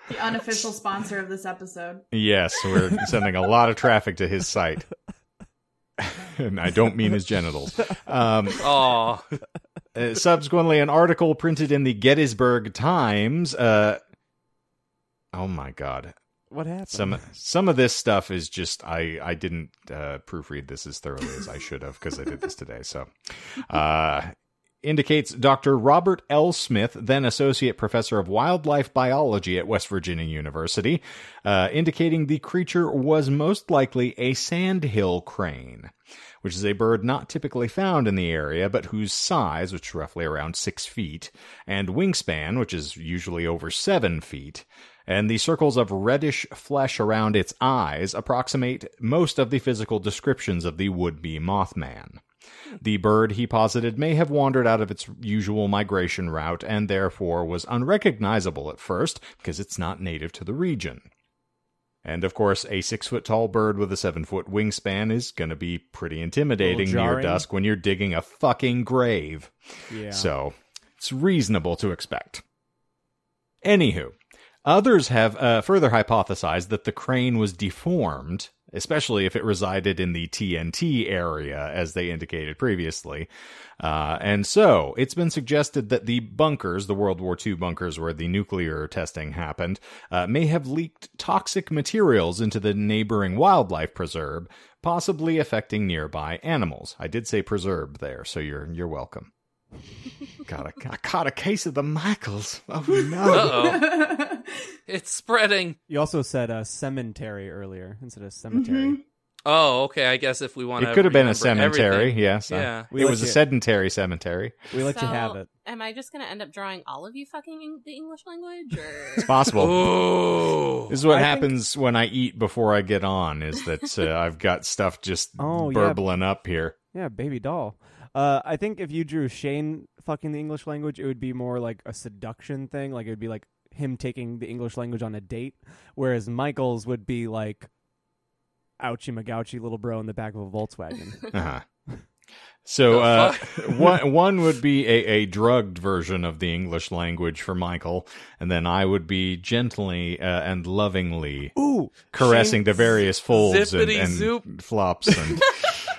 The unofficial sponsor of this episode. Yes, we're sending a lot of traffic to his site. and I don't mean his genitals. Um, Oh, uh, subsequently, an article printed in the Gettysburg Times. Uh, oh my God. What happened? Some some of this stuff is just I I didn't uh, proofread this as thoroughly as I should have because I did this today. So, uh, indicates Dr. Robert L. Smith, then associate professor of wildlife biology at West Virginia University, uh, indicating the creature was most likely a sandhill crane, which is a bird not typically found in the area, but whose size, which is roughly around six feet, and wingspan, which is usually over seven feet, and the circles of reddish flesh around its eyes approximate most of the physical descriptions of the would be Mothman. The bird, he posited, may have wandered out of its usual migration route and therefore was unrecognizable at first because it's not native to the region. And of course, a six foot tall bird with a seven foot wingspan is going to be pretty intimidating near dusk when you're digging a fucking grave. yeah. So it's reasonable to expect. Anywho, others have uh, further hypothesized that the crane was deformed especially if it resided in the TNT area, as they indicated previously. Uh, and so it's been suggested that the bunkers, the World War II bunkers where the nuclear testing happened, uh, may have leaked toxic materials into the neighboring wildlife preserve, possibly affecting nearby animals. I did say preserve there, so you're you're welcome. Got a, I caught a case of the Michaels. Oh no! It's spreading. You also said a cemetery earlier instead of cemetery. Mhm. Oh, okay. I guess if we want to, It could have been a cemetery, yes. Yeah. We it let was a sedentary cemetery. We let you So, have it. Am I just gonna end up drawing all of you fucking eng- the English language, It's possible. This is what I think- happens when I eat before I get on. Is that uh, I've got stuff just Oh, yeah. burbling up here. Yeah, baby doll. Uh, I think if you drew Shane fucking the English language, it would be more like a seduction thing. Like it would be like him taking the English language on a date, whereas Michael's would be like ouchie magouchie little bro in the back of a Volkswagen. Uh-huh. So uh, one one would be a, a drugged version of the English language for Michael, and then I would be gently uh, and lovingly Ooh, caressing Shane, the various folds and, and zoop. flops. And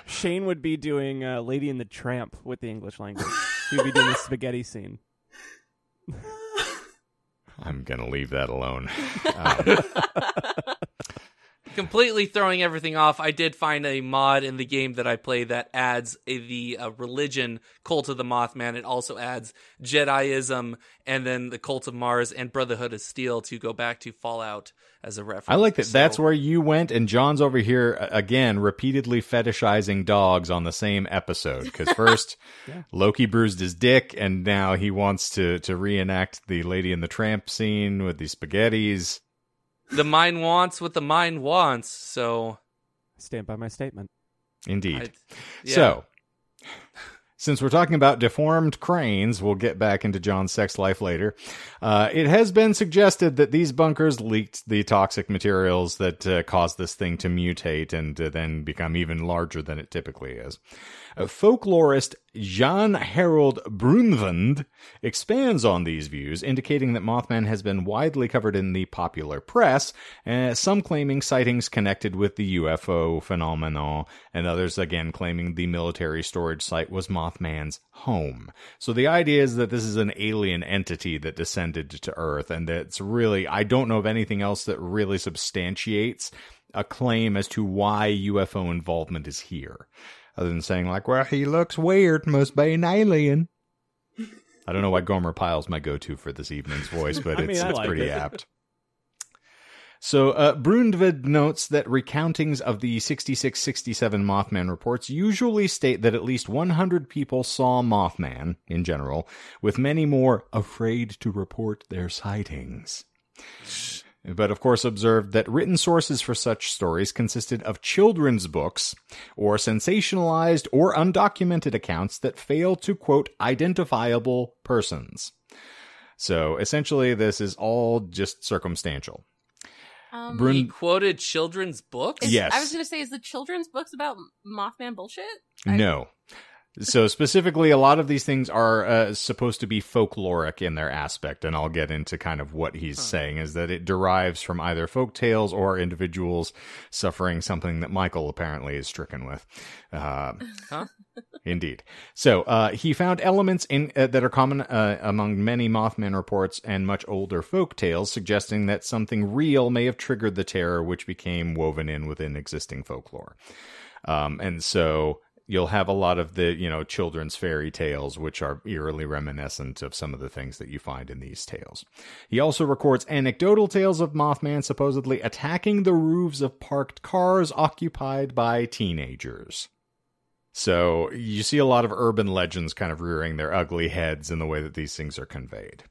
Shane would be doing uh, Lady and the Tramp with the English language. He would be doing the spaghetti scene. I'm gonna leave that alone. Um, completely throwing everything off. I did find a mod in the game that I play that adds a, the uh, religion cult of the Mothman. It also adds Jediism and then the cult of Mars and Brotherhood of Steel to go back to Fallout as a reference. I like that. So- That's where you went, and John's over here uh, again, repeatedly fetishizing dogs on the same episode. Because first, Yeah. Loki bruised his dick, and now he wants to to reenact the Lady and the Tramp scene with the spaghettis. The mind wants what the mind wants. So I Stand by my statement. Indeed. I, yeah. So, since we're talking about deformed cranes, we'll get back into John's sex life later. Uh, it has been suggested that these bunkers leaked the toxic materials that uh, caused this thing to mutate and uh, then become even larger than it typically is. Folklorist Jan Harold Brunvand expands on these views, indicating that Mothman has been widely covered in the popular press, uh, some claiming sightings connected with the UFO phenomenon, and others again claiming the military storage site was Mothman's home. So the idea is that this is an alien entity that descended to Earth, and that's really, I don't know of anything else that really substantiates a claim as to why UFO involvement is here. Other than saying, like, well, he looks weird, must be an alien. I don't know why Gomer Pyle's my go to for this evening's voice, but I it's, mean, I it's like pretty it. apt. So, uh, Brundvid notes that recountings of the 6667 Mothman reports usually state that at least 100 people saw Mothman, in general, with many more afraid to report their sightings. But of course, observed that written sources for such stories consisted of children's books or sensationalized or undocumented accounts that fail to quote identifiable persons. So essentially, this is all just circumstantial. Um, Brun- he quoted children's books. is- yes. I was gonna say, is the children's books about Mothman bullshit? I- No. So specifically, a lot of these things are uh, supposed to be folkloric in their aspect, and I'll get into kind of what he's saying is that it derives from either folk tales or individuals suffering something that Michael apparently is stricken with. Uh, Huh? Indeed. So uh, he found elements in uh, that are common uh, among many Mothman reports and much older folk tales, suggesting that something real may have triggered the terror, which became woven in within existing folklore. Um, and so you'll have a lot of the you know children's fairy tales which are eerily reminiscent of some of the things that you find in these tales he also records anecdotal tales of mothman supposedly attacking the roofs of parked cars occupied by teenagers so you see a lot of urban legends kind of rearing their ugly heads in the way that these things are conveyed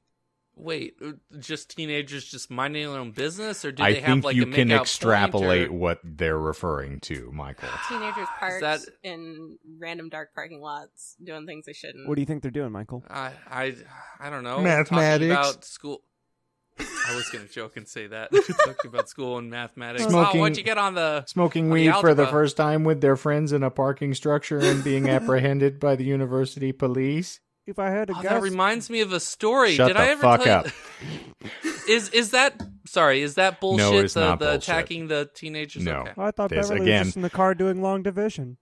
Wait, uh, just teenagers just minding their own business, or do i they have think like you a can make-out extrapolate point, or- what they're referring to michael Teenagers parked that- in random dark parking lots doing things they shouldn't. What do you think they're doing, Michael? I, I, I don't know. Mathematics. Talking about school. I was gonna joke and say that. Talking about school and mathematics. Oh, smoking- Oh, what'd you get on the? smoking On the weed for the first time with their friends in a parking structure and being apprehended by the university police. If I had a Oh, that reminds me of a story. Shut Did the I ever fuck tell up. You... Is is that Sorry, is that bullshit? No, it's the not the bullshit. attacking the teenagers. No. Okay. I thought This, Beverly again- was just in the car doing long division.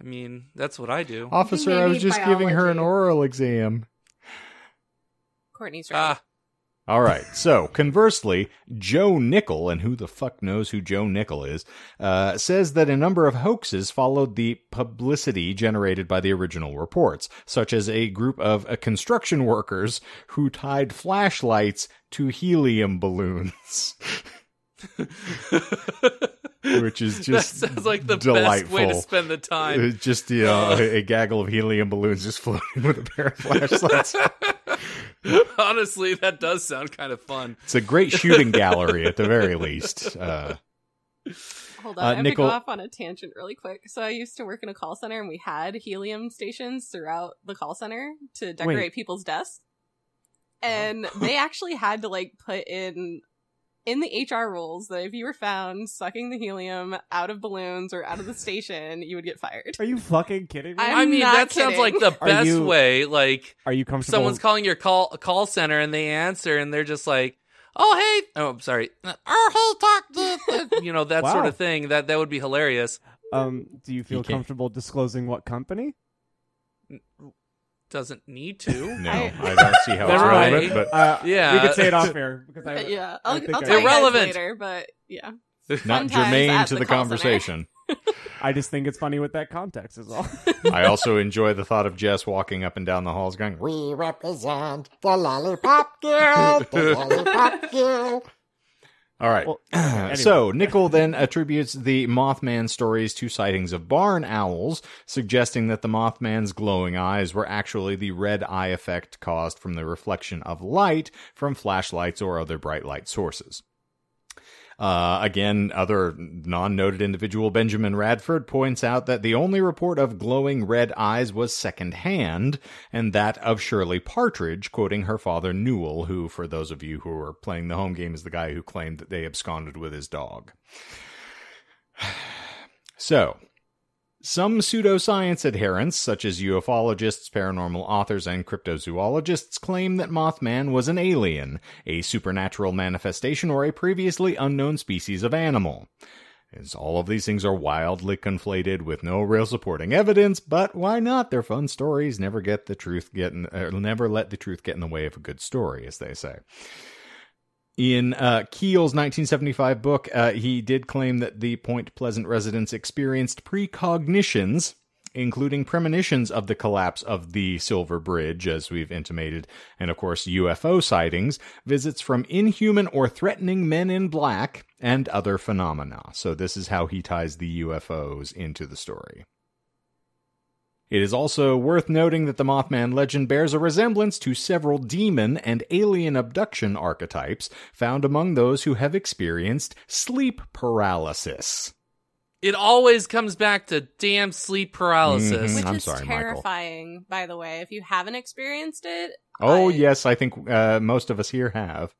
I mean, that's what I do. Officer, I was maybe just giving her an oral exam. Courtney's right. Ah, All right. So conversely, Joe Nickell, and who the fuck knows who Joe Nickell is, uh, says that a number of hoaxes followed the publicity generated by the original reports, such as a group of uh, construction workers who tied flashlights to helium balloons. Which is just that sounds like the delightful. best way to spend the time. Uh, Just you know, a, a gaggle of helium balloons just floating with a pair of flashlights. Honestly, that does sound kind of fun. It's a great shooting gallery at the very least. Uh, Hold Uh, on, I have Nicole- to go off on a tangent really quick. So I used to work in a call center, and we had helium stations throughout the call center to decorate Wait. people's desks. And they actually had to like put in in the HR rules that if you were found sucking the helium out of balloons or out of the station, you would get fired. Are you fucking kidding me? I'm I mean, not that sounds like the Are best you- way. Like Are you comfortable? someone's calling your call call center and they answer and they're just like, "Oh hey, oh I'm sorry, our whole talk," to-" you know that sort of thing. That that would be hilarious. Um, do you feel You comfortable disclosing what company? Doesn't need to. no, I- I, don't see how it's Never mind. relevant, but Uh, Yeah. we could say it off air because I, But yeah, I I'll, think I'll I- tell you guys Irrelevant. later. But yeah, not germane to the the, conversation. I just think it's funny with that context is all. I also enjoy the thought of Jess walking up and down the halls going, We represent the Lollipop Girl, the Lollipop Girl. All right. Well, anyway. So, Nickell then attributes the Mothman stories to sightings of barn owls, suggesting that the Mothman's glowing eyes were actually the red eye effect caused from the reflection of light from flashlights or other bright light sources. Uh, again, other non-noted individual Benjamin Radford points out that the only report of glowing red eyes was secondhand, and that of Shirley Partridge, quoting her father Newell, who, for those of you who are playing the home game, is the guy who claimed that they absconded with his dog. So, some pseudoscience adherents, such as ufologists, paranormal authors, and cryptozoologists, claim that Mothman was an alien, a supernatural manifestation, or a previously unknown species of animal. As all of these things are wildly conflated with no real supporting evidence, but why not? They're fun stories. Never get the truth get in, uh, never let the truth get in the way of a good story, as they say. In uh, Keel's 1975 book, uh, he did claim that the Point Pleasant residents experienced precognitions, including premonitions of the collapse of the Silver Bridge, as we've intimated, and of course UFO sightings, visits from inhuman or threatening men in black, and other phenomena. So this is how he ties the UFOs into the story. It is also worth noting that the Mothman legend bears a resemblance to several demon and alien abduction archetypes found among those who have experienced sleep paralysis. It always comes back to damn sleep paralysis. Mhm. which I'm is sorry, Michael. terrifying. By the way, if you haven't experienced it, Oh, I- yes, I think uh, most of us here have.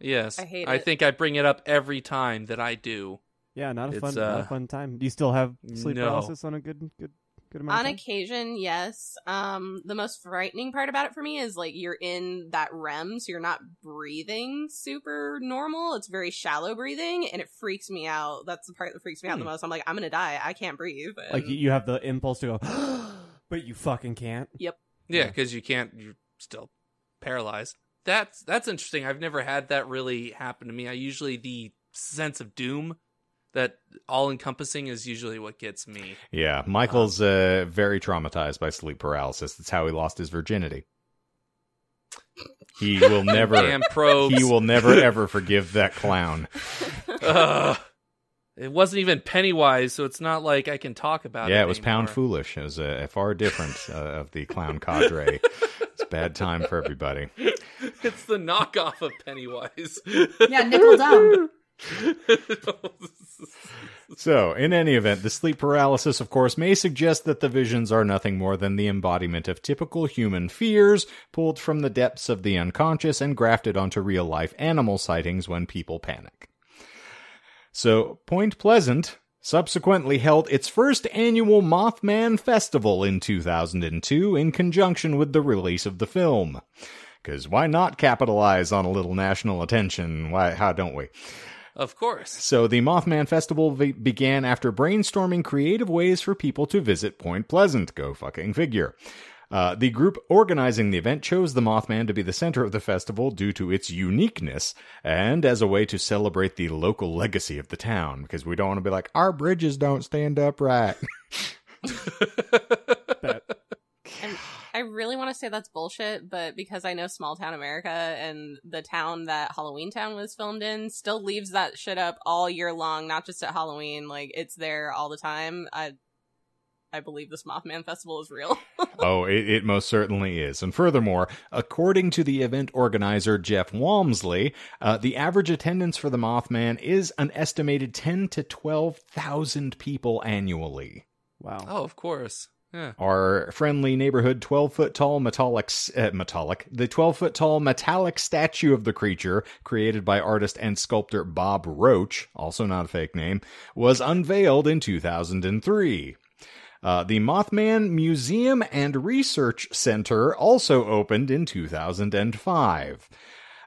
Yes, I hate I it. think I bring it up every time that I do. yeah, not a It's, fun, not uh, a fun time. Do you still have sleep no. paralysis on a good, good, good amount? on of time? occasion, yes. Um, the most frightening part about it for me is like you're in that REM, so you're not breathing super normal. It's very shallow breathing, and it freaks me out. That's the part that freaks me out the Hmm. most. I'm like, I'm gonna die. I can't breathe. Like And- you- you have the impulse to go, but you fucking can't. Yep. Yeah. because you can't. You're still paralyzed. That's that's interesting. I've never had that really happen to me. I usually the sense of doom, that all encompassing, is usually what gets me. Yeah, Michael's uh, very traumatized by sleep paralysis. That's how he lost his virginity. He will never. Damn probes. he will never ever forgive that clown. Ugh. It wasn't even Pennywise, so it's not like I can talk about it. yeah, it was Pound. Foolish. It was uh, far different uh, of the clown cadre. it's a bad time for everybody. It's the knockoff of Pennywise. Yeah, nickel dumb. So, in any event, the sleep paralysis, of course, may suggest that the visions are nothing more than the embodiment of typical human fears, pulled from the depths of the unconscious and grafted onto real life animal sightings when people panic. So, Point Pleasant subsequently held its first annual Mothman Festival in 2002 in conjunction with the release of the film. Because why not capitalize on a little national attention? Why? How don't we? Of course. So the Mothman Festival be- began after brainstorming creative ways for people to visit Point Pleasant. Go fucking figure. Uh, the group organizing the event chose the Mothman to be the center of the festival due to its uniqueness and as a way to celebrate the local legacy of the town. Because we don't want to be like, our bridges don't stand upright. And I really want to say that's bullshit, but because I know small town America and the town that Halloween Town was filmed in still leaves that shit up all year long, not just at Halloween. Like it's there all the time. I I believe this Mothman Festival is real. oh, it, it most certainly is. And furthermore, according to the event organizer Jeff Wamsley, uh, the average attendance for the Mothman is an estimated 10 to 12,000 people annually. Wow. Oh, of course. Yeah. Our friendly neighborhood 12 foot tall metallic, uh, metallic, the 12 foot tall metallic statue of the creature, created by artist and sculptor Bob Roach, also not a fake name, was unveiled in 2003. Uh, the Mothman Museum and Research Center also opened in 2005.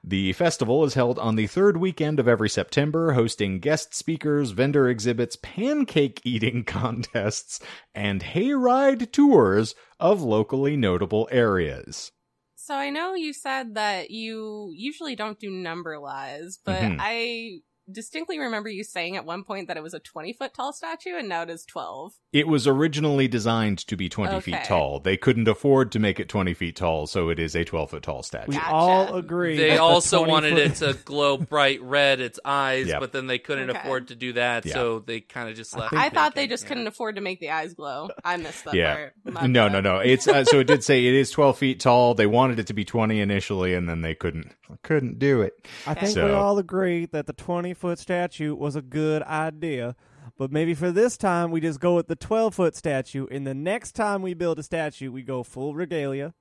The festival is held on the third weekend of every September, hosting guest speakers, vendor exhibits, pancake eating contests, and hayride tours of locally notable areas. so I know you said that you usually don't do number lies, but Mhm. I distinctly remember you saying at one point that it was a 20 foot tall statue and now it is 12. It was originally designed to be 20 feet tall. They couldn't afford to make it 20 feet tall, so it is a 12 foot tall statue. We Gotcha. all agree. They also 20 wanted foot- it to glow bright red, its eyes, Yep. but then they couldn't Okay. afford to do that, Yeah. so they kind of just left. think I thought they just Yeah. couldn't afford to make the eyes glow. I missed that Yeah. part. My no, bad. no, no. It's uh, so it did say it is 12 feet tall. They wanted it to be 20 initially, and then they couldn't couldn't do it. I think we all agree that the 20 foot statue was a good idea. But maybe for this time, we just go with the 12 foot statue. And the next time we build a statue, we go full regalia,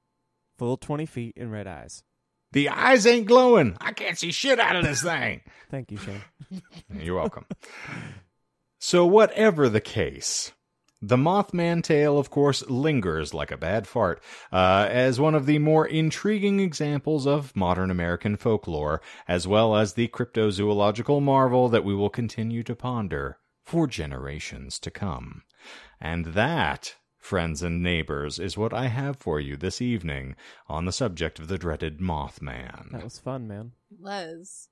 full 20 feet, and red eyes. The eyes ain't glowing. I can't see shit out of this thing. Thank you, Shane. You're welcome. so, whatever the case, the Mothman tale, of course, lingers like a bad fart uh, as one of the more intriguing examples of modern American folklore, as well as the cryptozoological marvel that we will continue to ponder for generations to come. And that, friends and neighbors, is what I have for you this evening on the subject of the dreaded Mothman. That was fun, man. Les.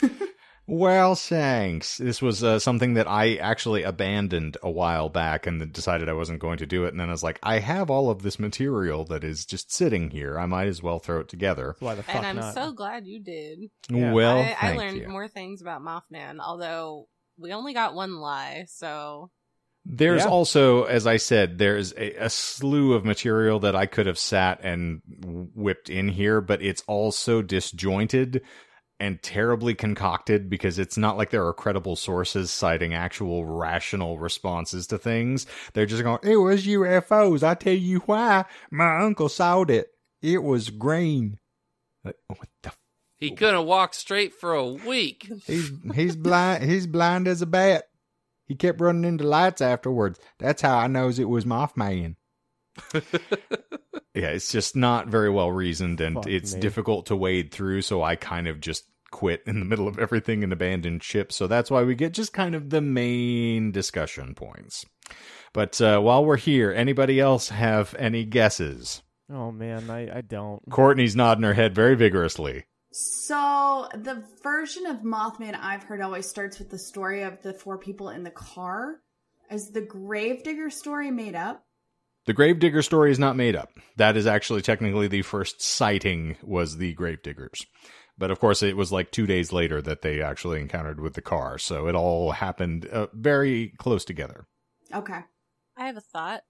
Well, thanks. This was uh, something that I actually abandoned a while back and decided I wasn't going to do it. And then I was like, I have all of this material that is just sitting here. I might as well throw it together. That's why the fuck And I'm not. so glad you did. Yeah. Well, I, I thank learned you. more things about Mothman, although we only got one lie, so There's Yeah. also, as I said, there's a, a slew of material that I could have sat and whipped in here, but it's all so disjointed and terribly concocted because it's not like there are credible sources citing actual rational responses to things. They're just going, it was UFOs. I tell you why. My uncle saw it. It was green. Like, what the? F- He couldn't walk straight for a week. he's he's blind. He's blind as a bat. He kept running into lights afterwards. That's how I knows it was Mothman. yeah, it's just not very well reasoned, and Fuck it's me. difficult to wade through. So I kind of just quit in the middle of everything and abandoned ship. So that's why we get just kind of the main discussion points. But uh, while we're here, anybody else have any guesses? Oh, man, I, I don't. Courtney's nodding her head very vigorously. So the version of Mothman I've heard always starts with the story of the four people in the car. Is the Gravedigger story made up? The Gravedigger story is not made up. That is actually technically the first sighting was the Gravediggers. But of course, it was like two days later that they actually encountered with the car. So it all happened uh, very close together. Okay. I have a thought.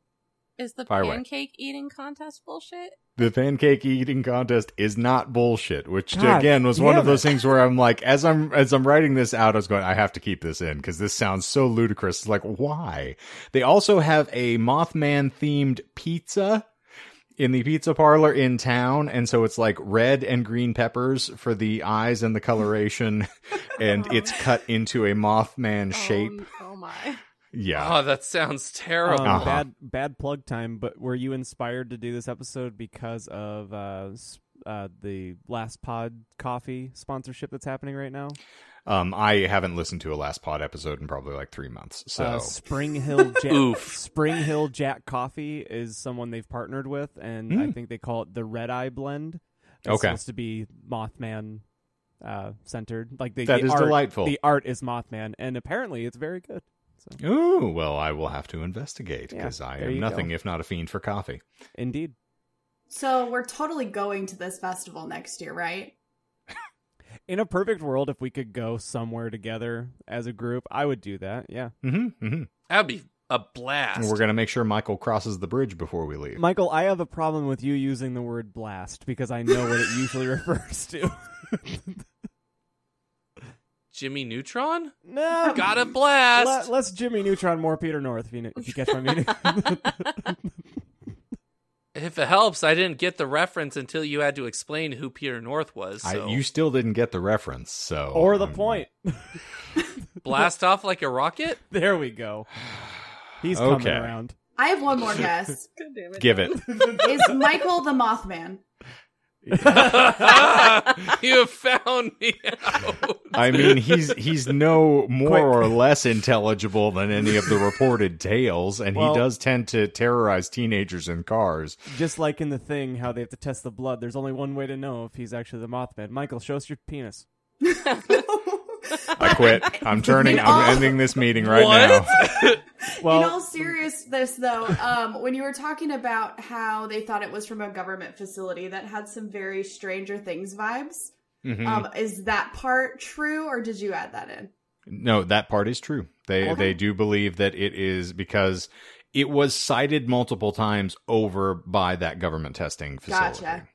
Is the Fire away. pancake eating contest bullshit? The pancake eating contest is not bullshit, which God again was one of those it. things where I'm like, as I'm as I'm writing this out, I was going, I have to keep this in because this sounds so ludicrous. It's like, why? They also have a Mothman themed pizza in the pizza parlor in town, and so it's like red and green peppers for the eyes and the coloration, and it's cut into a Mothman oh, shape. Oh, oh my. Yeah. Oh, that sounds terrible. Um, Uh-huh. Bad bad plug time. But were you inspired to do this episode because of uh, uh, the Last Pod Coffee sponsorship that's happening right now. Um, I haven't listened to a last pod episode in probably like three months. So Uh, Spring Hill Jack, Spring Hill Jack Coffee is someone they've partnered with, and I Mm. think they call it the Red Eye Blend. It's Okay. supposed to be Mothman uh, centered. Like the, That the is art, delightful. The art is Mothman, and apparently it's very good. So Ooh, well, I will have to investigate Yeah, because I am nothing go. if not a fiend for coffee. indeed. So we're totally going to this festival next year, right? In a perfect world, if we could go somewhere together as a group, I would do that. Yeah, Mm-hmm, mm-hmm. That'd be a blast. And we're gonna make sure Michael crosses the bridge before we leave. Michael, I have a problem with you using the word blast because I know what it usually refers to. Jimmy Neutron? no, Got a blast. Le- less Jimmy Neutron, more Peter North. If you, if you catch my meaning. if it helps, I didn't get the reference until you had to explain who Peter North was. So I, you still didn't get the reference, so or the um, point. blast off like a rocket? There we go. He's coming Okay. around. I have one more guess. God damn it. Give it. Is Michael the Mothman? you have found me out. I mean, he's he's no more Quick. or less intelligible than any of the reported tales, and Well- he does tend to terrorize teenagers in cars. Just like in the thing, how they have to test the blood. There's only one way to know if he's actually the Mothman. Michael, show us your penis. I quit. I'm turning. All- I'm ending this meeting right What? now. Well, In all seriousness, though, um, when you were talking about how they thought it was from a government facility, that had some very Stranger Things vibes. Mhm. Um, is that part true, or did you add that in? No, that part is true. They Okay. they do believe that it is because it was cited multiple times over by that government testing facility. Gotcha.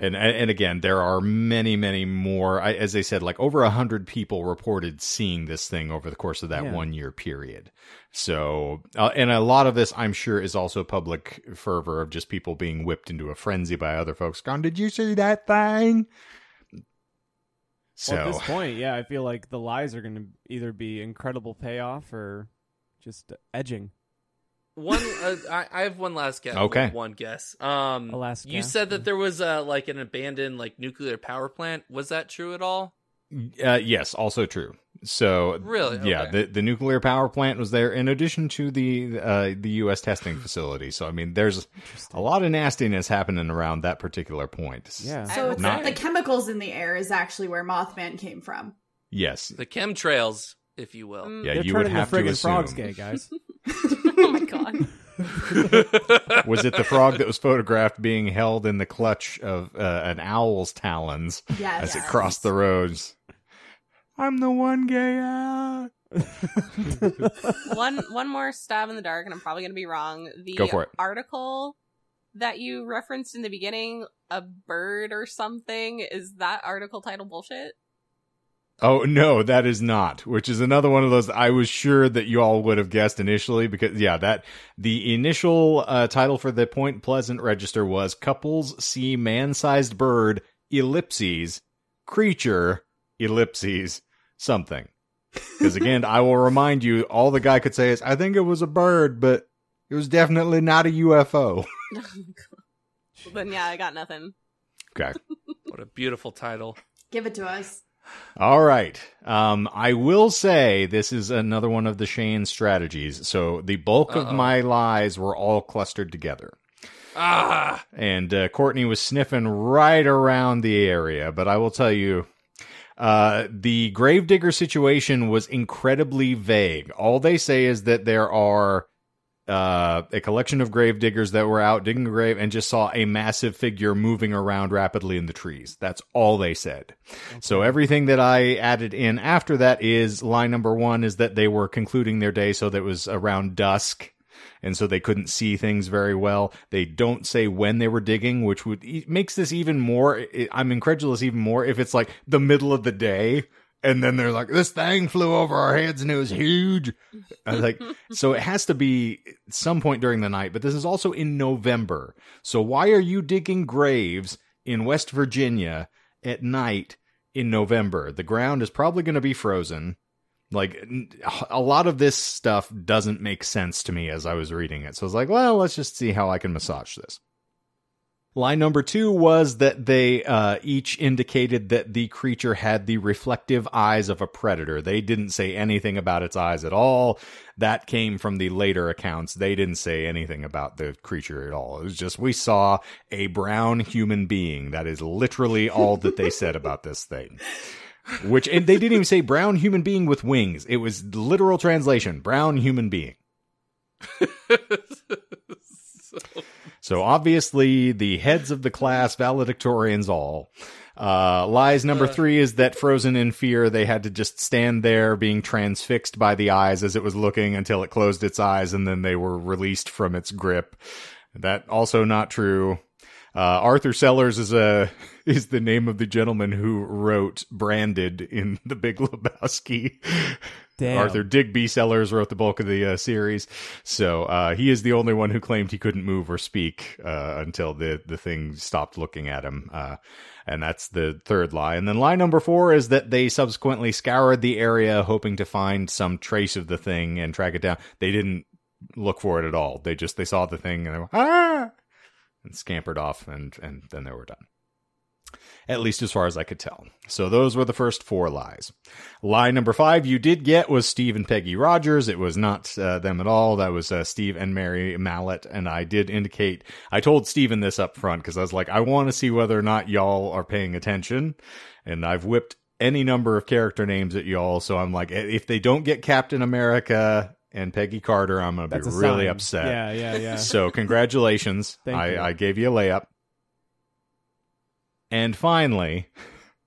And and again, there are many, many more. I, as they said, like over a hundred people reported seeing this thing over the course of that Yeah. one year period. So, uh, and a lot of this, I'm sure, is also public fervor of just people being whipped into a frenzy by other folks. Gone, did you see that thing? So, well, at this point, yeah, I feel like the lies are going to either be incredible payoff or just edging. One, uh, I, I have one last guess. Okay. one guess. Um, A last you said that there was uh, like an abandoned like nuclear power plant. Was that true at all? Uh, yes, also true. So Really? yeah, the the nuclear power plant was there in addition to the uh, the U.S. testing facility. So I mean, there's a lot of nastiness happening around that particular point. Yeah. So it's Not- the chemicals in the air is actually where Mothman came from. Yes. The chemtrails, if you will. Mm. Yeah, They're you would turning have the to assume. frogs gay, guys. oh my god. was it the frog that was photographed being held in the clutch of uh, an owl's talons Yes. as it crossed the roads? I'm the one gay owl. one one more stab in the dark, and I'm probably gonna be wrong. The Go for it. article that you referenced in the beginning, a bird or something, is that article title bullshit? Oh no, that is not. Which is another one of those I was sure that you all would have guessed initially because yeah, that the initial uh, title for the Point Pleasant register was "Couples See Man-Sized Bird Ellipses Creature Ellipses Something." Because again, I will remind you, all the guy could say is, "I think it was a bird, but it was definitely not a UFO." Well, then yeah, I got nothing. okay. What a beautiful title. Give it to us. All right. Um, I will say this is another one of the Shane strategies. So the bulk of Uh-oh. my lies were all clustered together. Ah, And uh, Courtney was sniffing right around the area. But I will tell you, uh, the gravedigger situation was incredibly vague. All they say is that there are uh, a collection of grave diggers that were out digging a grave and just saw a massive figure moving around rapidly in the trees. That's all they said. So everything that I added in after that is line number one is that they were concluding their day so that it was around dusk. And so they couldn't see things very well. They don't say when they were digging, which would makes this even more. I'm incredulous even more if it's like the middle of the day, and then they're like, "This thing flew over our heads and it was huge." I was like, so it has to be some point during the night. But this is also in November. So why are you digging graves in West Virginia at night in November? The ground is probably going to be frozen. Like a lot of this stuff doesn't make sense to me as I was reading it. So I was like, well, let's just see how I can massage this. Lie number two was that they uh, each indicated that the creature had the reflective eyes of a predator. They didn't say anything about its eyes at all. That came from the later accounts. They didn't say anything about the creature at all. It was just, we saw a brown human being. That is literally all that they said about this thing. Which, and they didn't even say brown human being with wings. It was literal translation brown human being. So obviously, the heads of the class, valedictorians all. Uh, lies number three is that frozen in fear, they had to just stand there being transfixed by the eyes as it was looking until it closed its eyes and then they were released from its grip. That also not true. Uh, Arthur Sellers is a is the name of the gentleman who wrote Branded in The Big Lebowski. Damn. Arthur Digby Sellers wrote the bulk of the uh, series, so uh, he is the only one who claimed he couldn't move or speak uh, until the the thing stopped looking at him. Uh, and that's the third lie. And then lie number four is that they subsequently scoured the area hoping to find some trace of the thing and track it down. They didn't look for it at all. They just they saw the thing and they went ah and scampered off and and then they were done. At least as far as I could tell. So those were the first four lies. Lie number five you did get was Steve and Peggy Rogers. It was not uh, them at all. That was uh, Steve and Mary Mallette. And I did indicate, I told Steven this up front because I was like, I want to see whether or not y'all are paying attention. And I've whipped any number of character names at y'all. So I'm like, if they don't get Captain America and Peggy Carter, I'm going to be really sign. upset. Yeah, yeah, yeah. So congratulations. Thank I, you. I gave you a layup. And finally,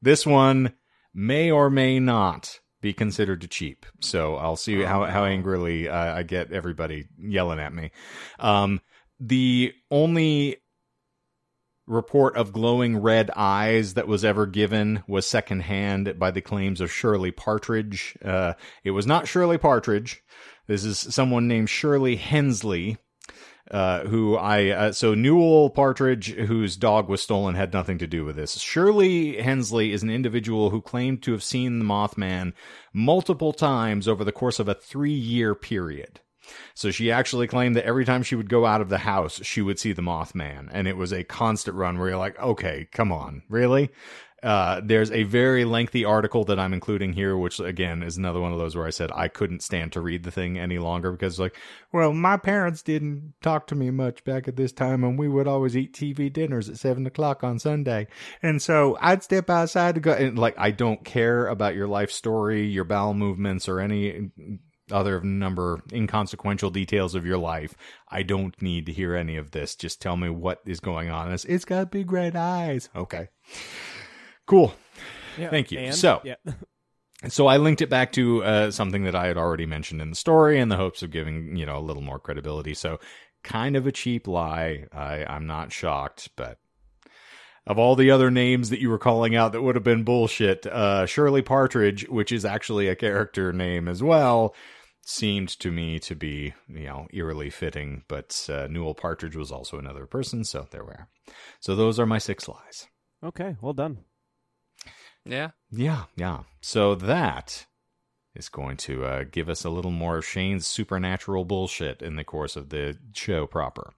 this one may or may not be considered cheap. So I'll see how, how angrily uh, I get everybody yelling at me. Um, the only report of glowing red eyes that was ever given was secondhand by the claims of Shirley Partridge. Uh, it was not Shirley Partridge. This is someone named Shirley Hensley, uh, who I uh, so Newell Partridge, whose dog was stolen, had nothing to do with this. Shirley Hensley is an individual who claimed to have seen the Mothman multiple times over the course of a three-year period. So she actually claimed that every time she would go out of the house, she would see the Mothman, and it was a constant run where you're like, okay, come on, really? Uh, there's a very lengthy article that I'm including here, which again is another one of those where I said I couldn't stand to read the thing any longer because, like, well, my parents didn't talk to me much back at this time, and we would always eat TV dinners at seven o'clock on Sunday, and so I'd step outside to go. And like, I don't care about your life story, your bowel movements, or any other number inconsequential details of your life. I don't need to hear any of this. Just tell me what is going on. It's, it's got big red eyes. Okay. Cool. Yeah. Thank you. And- So- yeah. So I linked it back to uh, something that I had already mentioned in the story in the hopes of giving, you know, a little more credibility. So kind of a cheap lie. I, I'm not shocked, but of all the other names that you were calling out that would have been bullshit, uh, Shirley Partridge, which is actually a character name as well, seemed to me to be, you know, eerily fitting. But uh, Newell Partridge was also another person, so there we are. So those are my six lies. Okay, well done. Yeah. Yeah, yeah. So that is going to uh, give us a little more of Shane's supernatural bullshit in the course of the show proper.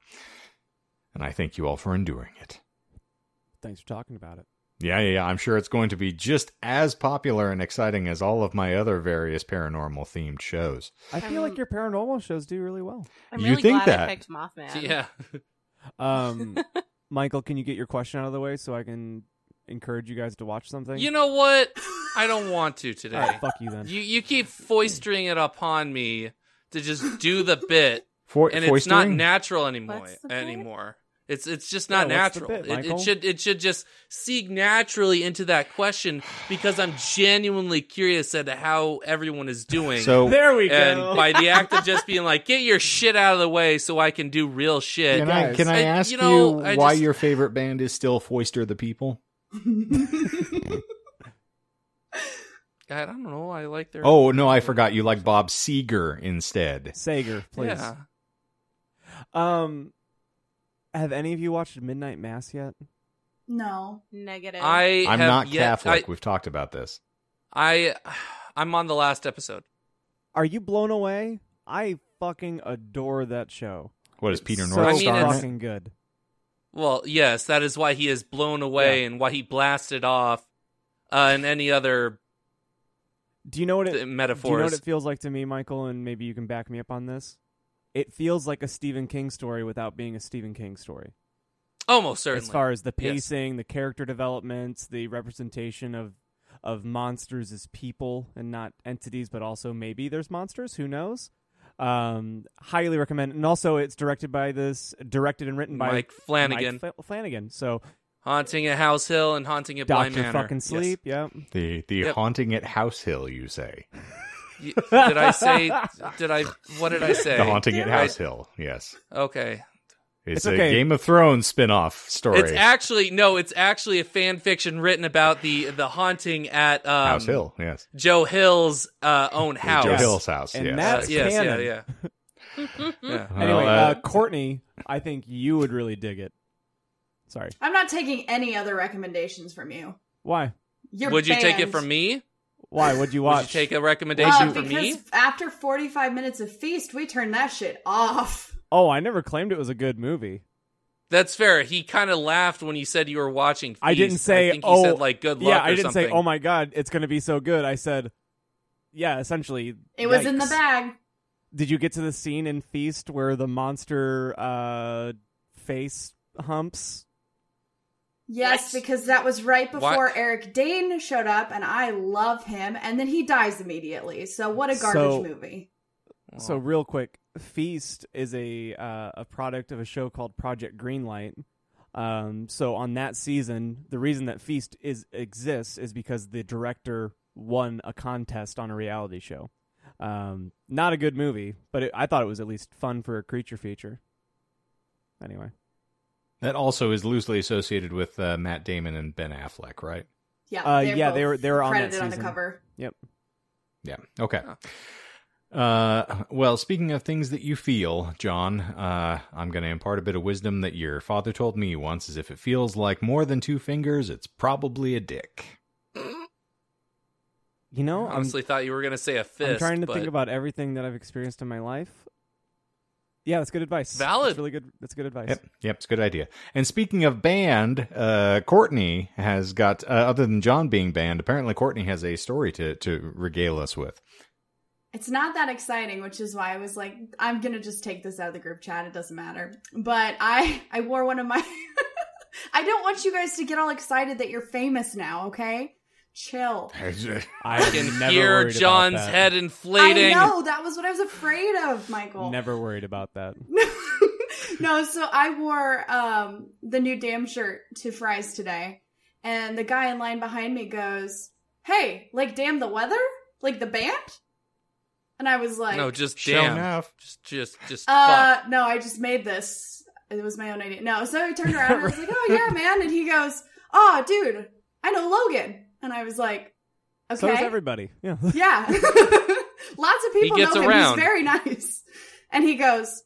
And I thank you all for enduring it. Thanks for talking about it. Yeah, yeah, yeah. I'm sure it's going to be just as popular and exciting as all of my other various paranormal themed shows. I feel like your paranormal shows do really well. I'm You really think glad that? I picked Mothman. Yeah. Um, Michael, can you get your question out of the way so I can encourage you guys to watch something? You know what? I don't want to today. All right, fuck you then. You you keep foistering it upon me to just do the bit, For, and it's not natural anymore. What's the bit? Anymore, it's it's just not Yeah, natural. bit, it, it should it should just seek naturally into that question because I'm genuinely curious at how everyone is doing. So there we go. and by the act of just being like, get your shit out of the way so I can do real shit. can I can I I- ask you you, know, I why just- your favorite band is still Foister the People? I don't know. I like their. Oh no, I forgot. You like Bob Seger instead. Sager, please. yeah. Um, have any of you watched Midnight Mass yet? No. Negative. I I'm have not yet- Catholic. We've talked about this. I, I I'm on the last episode. Are you blown away? I fucking adore that show. What is Peter so North I mean, star in it's- fucking good. Well, yes, that is why he is blown away and why he blasted off, uh, and any other Do you know what it? uh, Do you know what it feels like to me, Michael? And maybe you can back me up on this. It feels like a Stephen King story without being a Stephen King story. Almost certainly. As far as the Yes. pacing, the character developments, the representation of of monsters as people and not entities, but also maybe there's monsters. Who knows? Um, highly recommend. And also, it's directed by this, directed and written by Mike Flanagan, Mike Fla- Flanagan. So haunting at House Hill and haunting at Blind Doctor Manor. fucking Yes. sleep. Yeah. The the Yep. haunting at House Hill, you say? Did I say? Did I? What did I say? The haunting at Right. House Hill. Yes, Okay. It's, It's a okay. Game of Thrones spin-off story. It's actually no. It's actually a fan fiction written about the the haunting at um, House Hill. Yes, Joe Hill's uh, own house. Joe Hill's house. And yes. Uh, that's yes, yeah, canon. yeah. yeah. Well, Anyway, uh, uh, Courtney, I think you would really dig it. Sorry. I'm not taking any other recommendations from you. Why? You're Would you take it from me? Why would you Would you take a Uh, recommendation from because me? after 45 minutes of Feast, we turn that shit off. Oh, I never claimed it was a good movie. That's fair. He kind of laughed when you said you were watching. Feast. I didn't say. I think he oh, said like good luck. Yeah, I or didn't something. say. Oh my god, it's going to be so good. I said, yeah, essentially. It was in the bag. Did you get to the scene in Feast where the monster uh, face humps? Yes, What? because that was right What? before Eric Dane showed up, and I love him, and then he dies immediately. So what a garbage So- movie. So real quick, Feast is a uh, a product of a show called Project Greenlight. Um, so on that season, the reason that Feast is exists is because the director won a contest on a reality show. Um, not a good movie, but it, I thought it was at least fun for a creature feature. Anyway, that also is loosely associated with uh, Matt Damon and Ben Affleck, right? Yeah, Uh, they're yeah, they were- they were on that on the cover. Yep. Yeah. Okay. Uh, well, speaking of things that you feel, John, uh, I'm going to impart a bit of wisdom that your father told me once is if it feels like more than two fingers, it's probably a dick. you know, I I'm, honestly thought you were gonna say a fist. I'm trying to but think about everything that I've experienced in my life. Yeah, that's good advice. Valid. That's really good. That's good advice. Yep, yep, it's a good idea. And speaking of banned, uh, Courtney has got, uh, other than John being banned, apparently Courtney has a story to, to regale us with. It's not that exciting, which is why I was like, I'm gonna just take this out of the group chat. It doesn't matter. But I, I wore one of my. I don't want you guys to get all excited that you're famous now. Okay, chill. I I can hear John's head inflating. I know that was what I was afraid of, Michael. Never worried about that. no, so I wore um the new damn shirt to Fry's today, and the guy in line behind me goes, "Hey, like damn the weather, like the band," and I was like, no, just Sure damn. enough. Just, just, just Uh, fuck. no, I just made this. It was my own idea. No, so he turned around and I was like, "Oh yeah, man," and he goes, "Oh, dude, I know Logan," and I was like, "Okay." So does everybody. Yeah. Yeah. Lots of people gets know him. around. He's very nice. And he goes,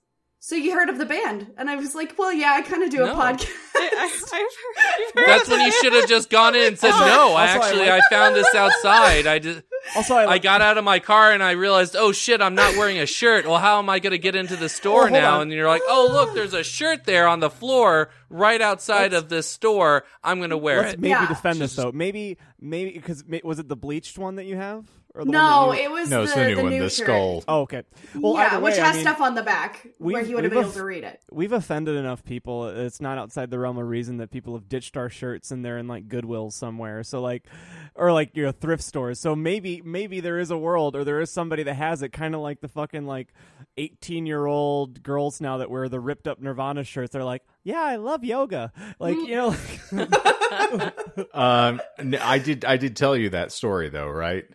So you heard of the band? And I was like, Well, yeah, I kind of do a podcast. I, I, I've heard, heard That's when you should have just gone in and said, Also- "No, I also I actually like- I found this outside. I just Also, I, I got out of my car and I realized, oh shit, I'm not wearing a shirt. Well, how am I going to get into the store Oh, now? on. And you're like, oh look, there's a shirt there on the floor right outside Let's- of this store. I'm going to wear Let's it. maybe Yeah. defend this though. Maybe, maybe because was it the bleached one that you have, or the no, one you... it was No, the, it's the new the one, new the shirt. skull. Oh, okay. Well, yeah, way, which I has mean, stuff on the back where we've- he would have been able to read it. We've offended enough people. It's not outside the realm of reason that people have ditched our shirts and they're in like Goodwill somewhere. So like, or like you know thrift stores. So maybe maybe there is a world or there is somebody that has it, kind of like the fucking like eighteen year old girls now that wear the ripped up Nirvana shirts. They're like, yeah, I love yoga. Like you know, Um, n- I did, I did tell you that story though, right?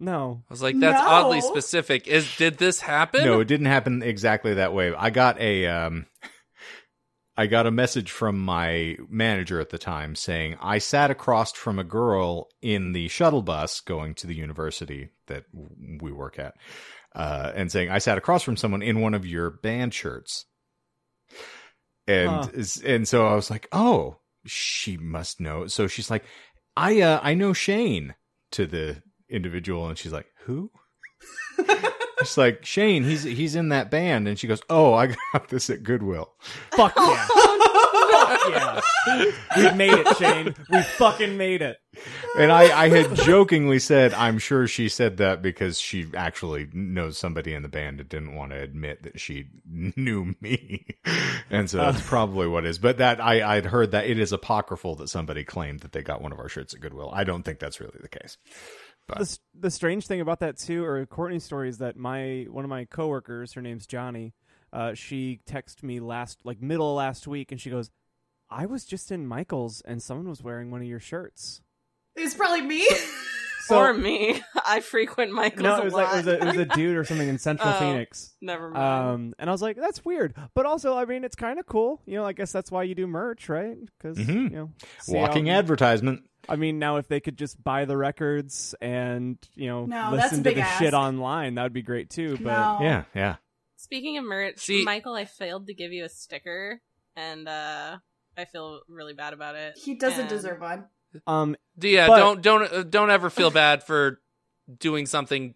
No. I was like, that's No. oddly specific. Is did this happen? No, it didn't happen exactly that way. I got a um I got a message from my manager at the time saying I sat across from a girl in the shuttle bus going to the university that we work at. Uh, and saying I sat across from someone in one of your band shirts. And Huh. and so I was like, "Oh, she must know." So she's like, "I uh I know Shane." To the individual and she's like, "Who?" She's like, Shane, he's he's in that band, and she goes, "Oh, I got this at Goodwill." Fuck yeah. Oh, Fuck yeah. We made it, Shane. We fucking made it. And I, I had jokingly said, I'm sure she said that because she actually knows somebody in the band and didn't want to admit that she knew me. And so that's probably what it is. But that I, I'd heard that it is apocryphal that somebody claimed that they got one of our shirts at Goodwill. I don't think that's really the case. The, the strange thing about that too, or Courtney's story, is that my one of my coworkers, her name's Johnny. Uh, she texted me last, like middle of last week, and she goes, "I was just in Michael's, and someone was wearing one of your shirts." It's probably me. So or me. I frequent Michael's no, it was like it was, a, it was a dude or something in Central Oh. Phoenix. Never mind. Um, and I was like, "That's weird," but also, I mean, it's kind of cool. You know, I guess that's why you do merch, right? Because Mhm. you know, Walking how- advertisement. I mean, now if they could just buy the records and you know No, listen to the ask. shit online, that would be great too. But no. Yeah, yeah. Speaking of merch, See- Michael, I failed to give you a sticker, and uh I feel really bad about it. He doesn't And- deserve one. um, Yeah, But- don't don't uh, don't ever feel bad for doing something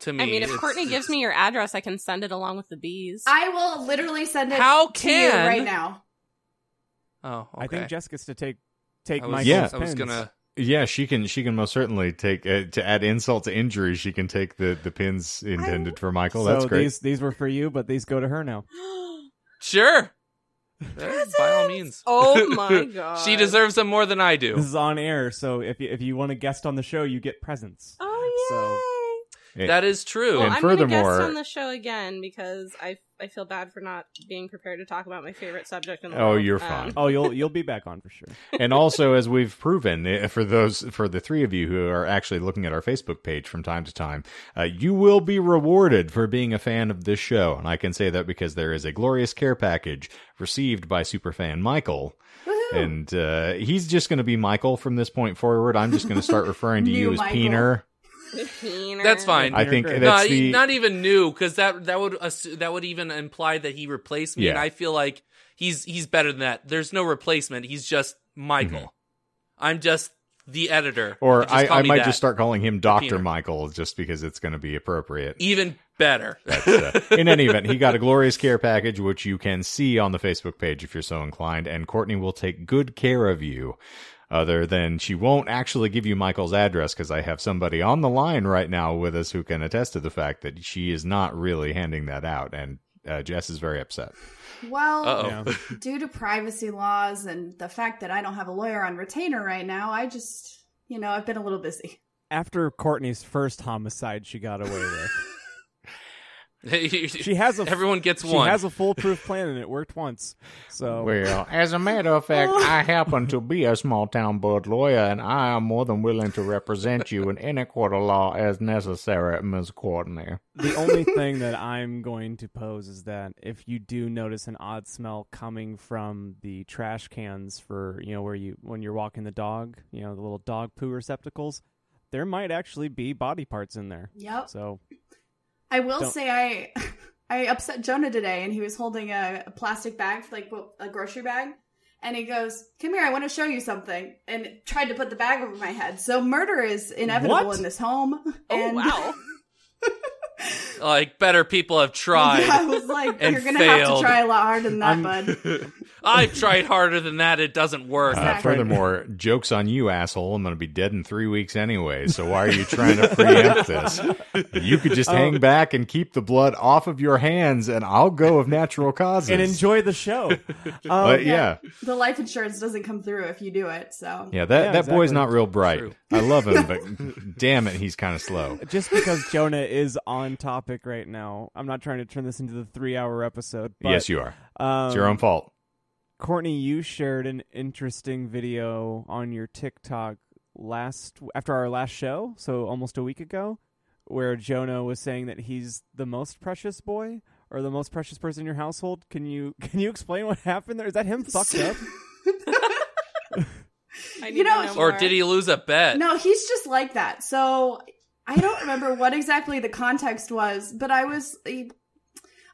to me. I mean, if It's- Courtney gives me your address, I can send it along with the bees. I will literally send it How to you can- right now. oh, okay. I think Jess gets to take take my was, Michael's Yeah. I was gonna. Yeah, she can. She can most certainly take uh, to add insult to injury. She can take the the pins intended for Michael. so That's great. these these were for you, but these go to her now. Sure. Eh, by all means. oh my god. she deserves them more than I do. This is on air, so if you, if you want a guest on the show, you get presents. Oh yay! That is true. Well, And I'm gonna furthermore- guest on the show again because I I feel bad for not being prepared to talk about my favorite subject in the Oh, world. you're Um, fine. Oh, you'll you'll be back on for sure. and also, as we've proven, eh, for those for the three of you who are actually looking at our Facebook page from time to time, uh, you will be rewarded for being a fan of this show. And I can say that because there is a glorious care package received by superfan Michael. Woohoo. And uh, he's just going to be Michael from this point forward. I'm just going to start referring to you as Michael. Peener. Peener. That's fine. I think that's not, the not even new because that that would assu- that would even imply that he replaced me, and Yeah. I feel like he's he's better than that. There's no replacement. He's just Michael. I'm just the editor. Mm-hmm. or I, I might that. just start calling him Doctor Michael just because it's going to be appropriate. even better. That's, uh, in any event, he got a glorious care package, which you can see on the Facebook page if you're so inclined. And Courtney will take good care of you. Other than she won't actually give you Michael's address because I have somebody on the line right now with us who can attest to the fact that she is not really handing that out. And uh, Jess is very upset. Well, Yeah. due to privacy laws and the fact that I don't have a lawyer on retainer right now, I just, you know, I've been a little busy. After Courtney's first homicide, she got away with. she She has a Everyone gets she one. She has a foolproof plan, and it worked once. So Well, as a matter of fact, I happen to be a small town board lawyer, and I am more than willing to represent you in any court of law as necessary, Ms. Courtney. the only thing that I'm going to pose is that if you do notice an odd smell coming from the trash cans for you know where you when you're walking the dog, you know the little dog poo receptacles, there might actually be body parts in there. Yep. So I will Don't- say I I upset Jonah today and he was holding a, a plastic bag, for like a grocery bag. And he goes, Come here, I want to show you something. And tried to put the bag over my head. So murder is inevitable What? in this home. Oh and wow! like better people have tried. Yeah, I was like, and You're going to have to try a lot harder than that, I'm- bud. I've tried harder than that. It doesn't work. Uh, Exactly. furthermore, joke's on you, asshole. I'm going to be dead in three weeks anyway, so why are you trying to preempt this? You could just hang back and keep the blood off of your hands, and I'll go of natural causes. and enjoy the show. Um, But yeah, The life insurance doesn't come through if you do it. So yeah, that, Yeah, that boy's not real bright. True. I love him, but damn it, he's kind of slow. just because Jonah is on topic right now, I'm not trying to turn this into the three hour episode. But, yes, you are. Um, It's your own fault. Courtney, you shared an interesting video on your TikTok last after our last show, so almost a week ago, where Jonah was saying that he's the most precious boy or the most precious person in your household. Can you can you explain what happened there? Is that him fucked up? I You know, to know or did he lose a bet? No, he's just like that. So I don't remember what exactly the context was, but I was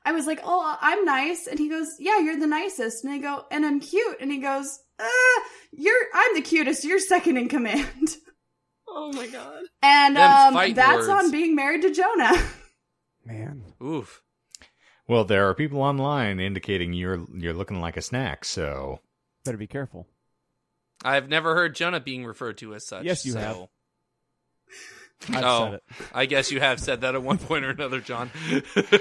I was like, "Oh, I'm nice." And he goes, "Yeah, you're the nicest." And I go, "And I'm cute." And he goes, uh, "You're I'm the cutest. You're second in command." Oh my god! And um that's words. on being married to Jonah. Man, Oof. Well, there are people online indicating you're you're looking like a snack, so Better be careful. I've never heard Jonah being referred to as such. Yes, you so have. I've Oh. said it. I guess you have said that at one point or another, John.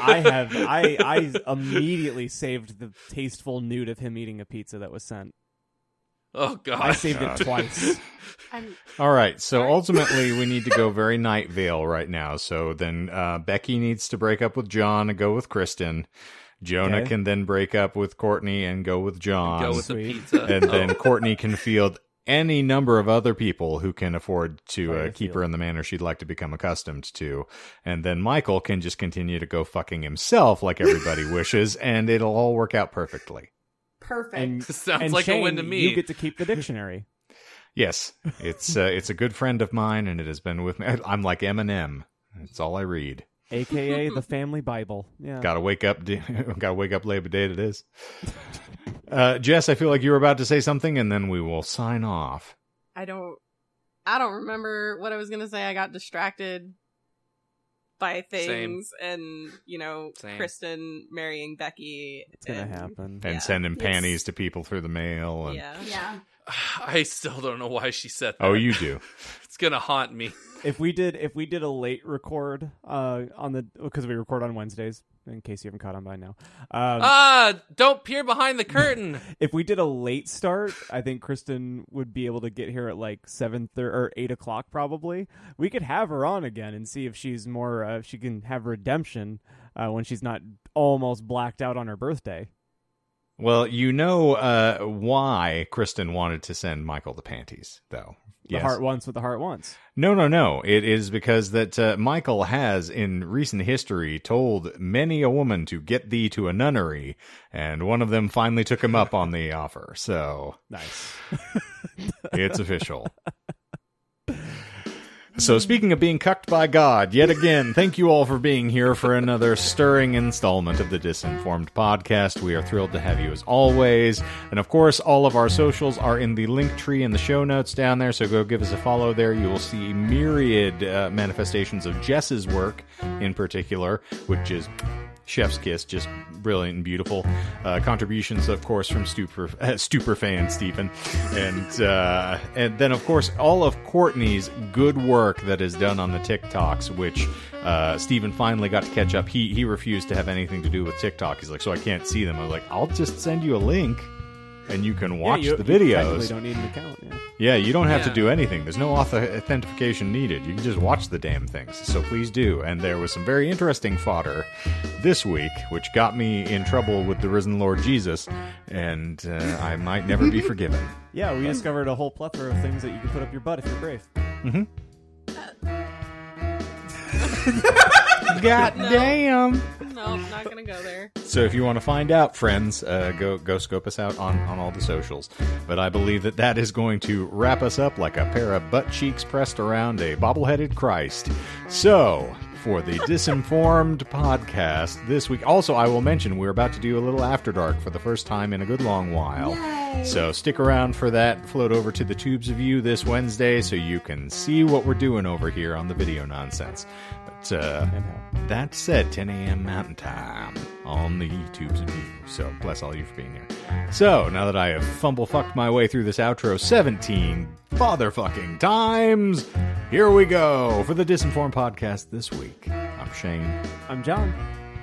I have. I I immediately saved the tasteful nude of him eating a pizza that was sent. Oh God. I saved it twice. I'm All right, so Sorry. ultimately we need to go very Night Vale right now. So then uh, Becky needs to break up with John and go with Kristen. Jonah Okay. can then break up with Courtney and go with John. Go with the pizza. and then Oh. Courtney can field any number of other people who can afford to uh, keep her in the manner she'd like to become accustomed to. And then Michael can just continue to go fucking himself like everybody wishes, and it'll all work out perfectly. Perfect. And, Sounds and like a win to me. You get to keep the dictionary. Yes, it's uh, it's a good friend of mine, and it has been with me. I'm like Eminem. It's all I read. aka the family Bible. Yeah. Gotta wake up. gotta wake up Labor Day. It is. Uh, Jess, I feel like you were about to say something, and then we will sign off. I don't I don't remember what I was gonna say. I got distracted by things and you know Same. Kristen marrying Becky. It's gonna happen. And Yeah. sending Yes. panties to people through the mail. And, Yeah. yeah. I still don't know why she said that. Oh, you do. It's gonna haunt me. If we did, if we did a late record, uh, on the because we record on Wednesdays, in case you haven't caught on by now. Um, Ah, don't peer behind the curtain. if we did a late start, I think Kristen would be able to get here at like seven thirty or eight o'clock probably. We could have her on again and see if she's more, uh, if she can have redemption uh, when she's not almost blacked out on her birthday. Well, you know uh, why Kristen wanted to send Michael the panties, though. The Yes. heart wants what the heart wants. No, no, no. It is because that uh, Michael has, in recent history, told many a woman to get thee to a nunnery, and one of them finally took him up on the offer. So Nice. it's official. So, speaking of being cucked by God, yet again, thank you all for being here for another stirring installment of the Disinformed podcast. We are thrilled to have you as always. And of course, all of our socials are in the link tree in the show notes down there, so go give us a follow there. You will see myriad uh, manifestations of Jess's work in particular, which is Chef's Kiss, just brilliant and beautiful. Uh, contributions, of course, from Stupor, uh, Stupor fan Stephen, and uh, and then of course all of Courtney's good work that is done on the TikToks, which uh, Stephen finally got to catch up. He he refused to have anything to do with TikTok. He's like, so I can't see them. I was like, I'll just send you a link. And you can watch yeah, you, the You technically videos. don't need an account. Yeah. Yeah, you don't have to do anything. There's no authentication needed. You can just watch the damn things. So please do. And there was some very interesting fodder this week, which got me in trouble with the risen Lord Jesus, and uh, I might never be forgiven. Yeah, we discovered a whole plethora of things that you can put up your butt if you're brave. God damn. No, I'm not gonna go there. So if you want to find out, friends, uh, go go scope us out on, on all the socials. But I believe that that is going to wrap us up like a pair of butt cheeks pressed around a bobbleheaded Christ. So for the Disinformed podcast this week, also I will mention we're about to do a little After Dark for the first time in a good long while. So stick around for that. Float over to the Tubes of You this Wednesday so you can see what we're doing over here on the video nonsense. But uh, And how? that said, 10 a.m. Mountain Time on the YouTubes of you. So bless all you for being here. So now that I have fumble fucked my way through this outro 17 father fucking times, here we go for the Disinformed podcast this week. I'm Shane. I'm John.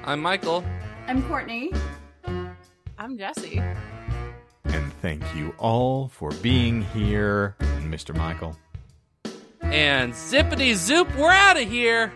I'm Michael. I'm Courtney. I'm Jesse. And thank you all for being here, Mr. Michael. And zippity zoop, we're out of here.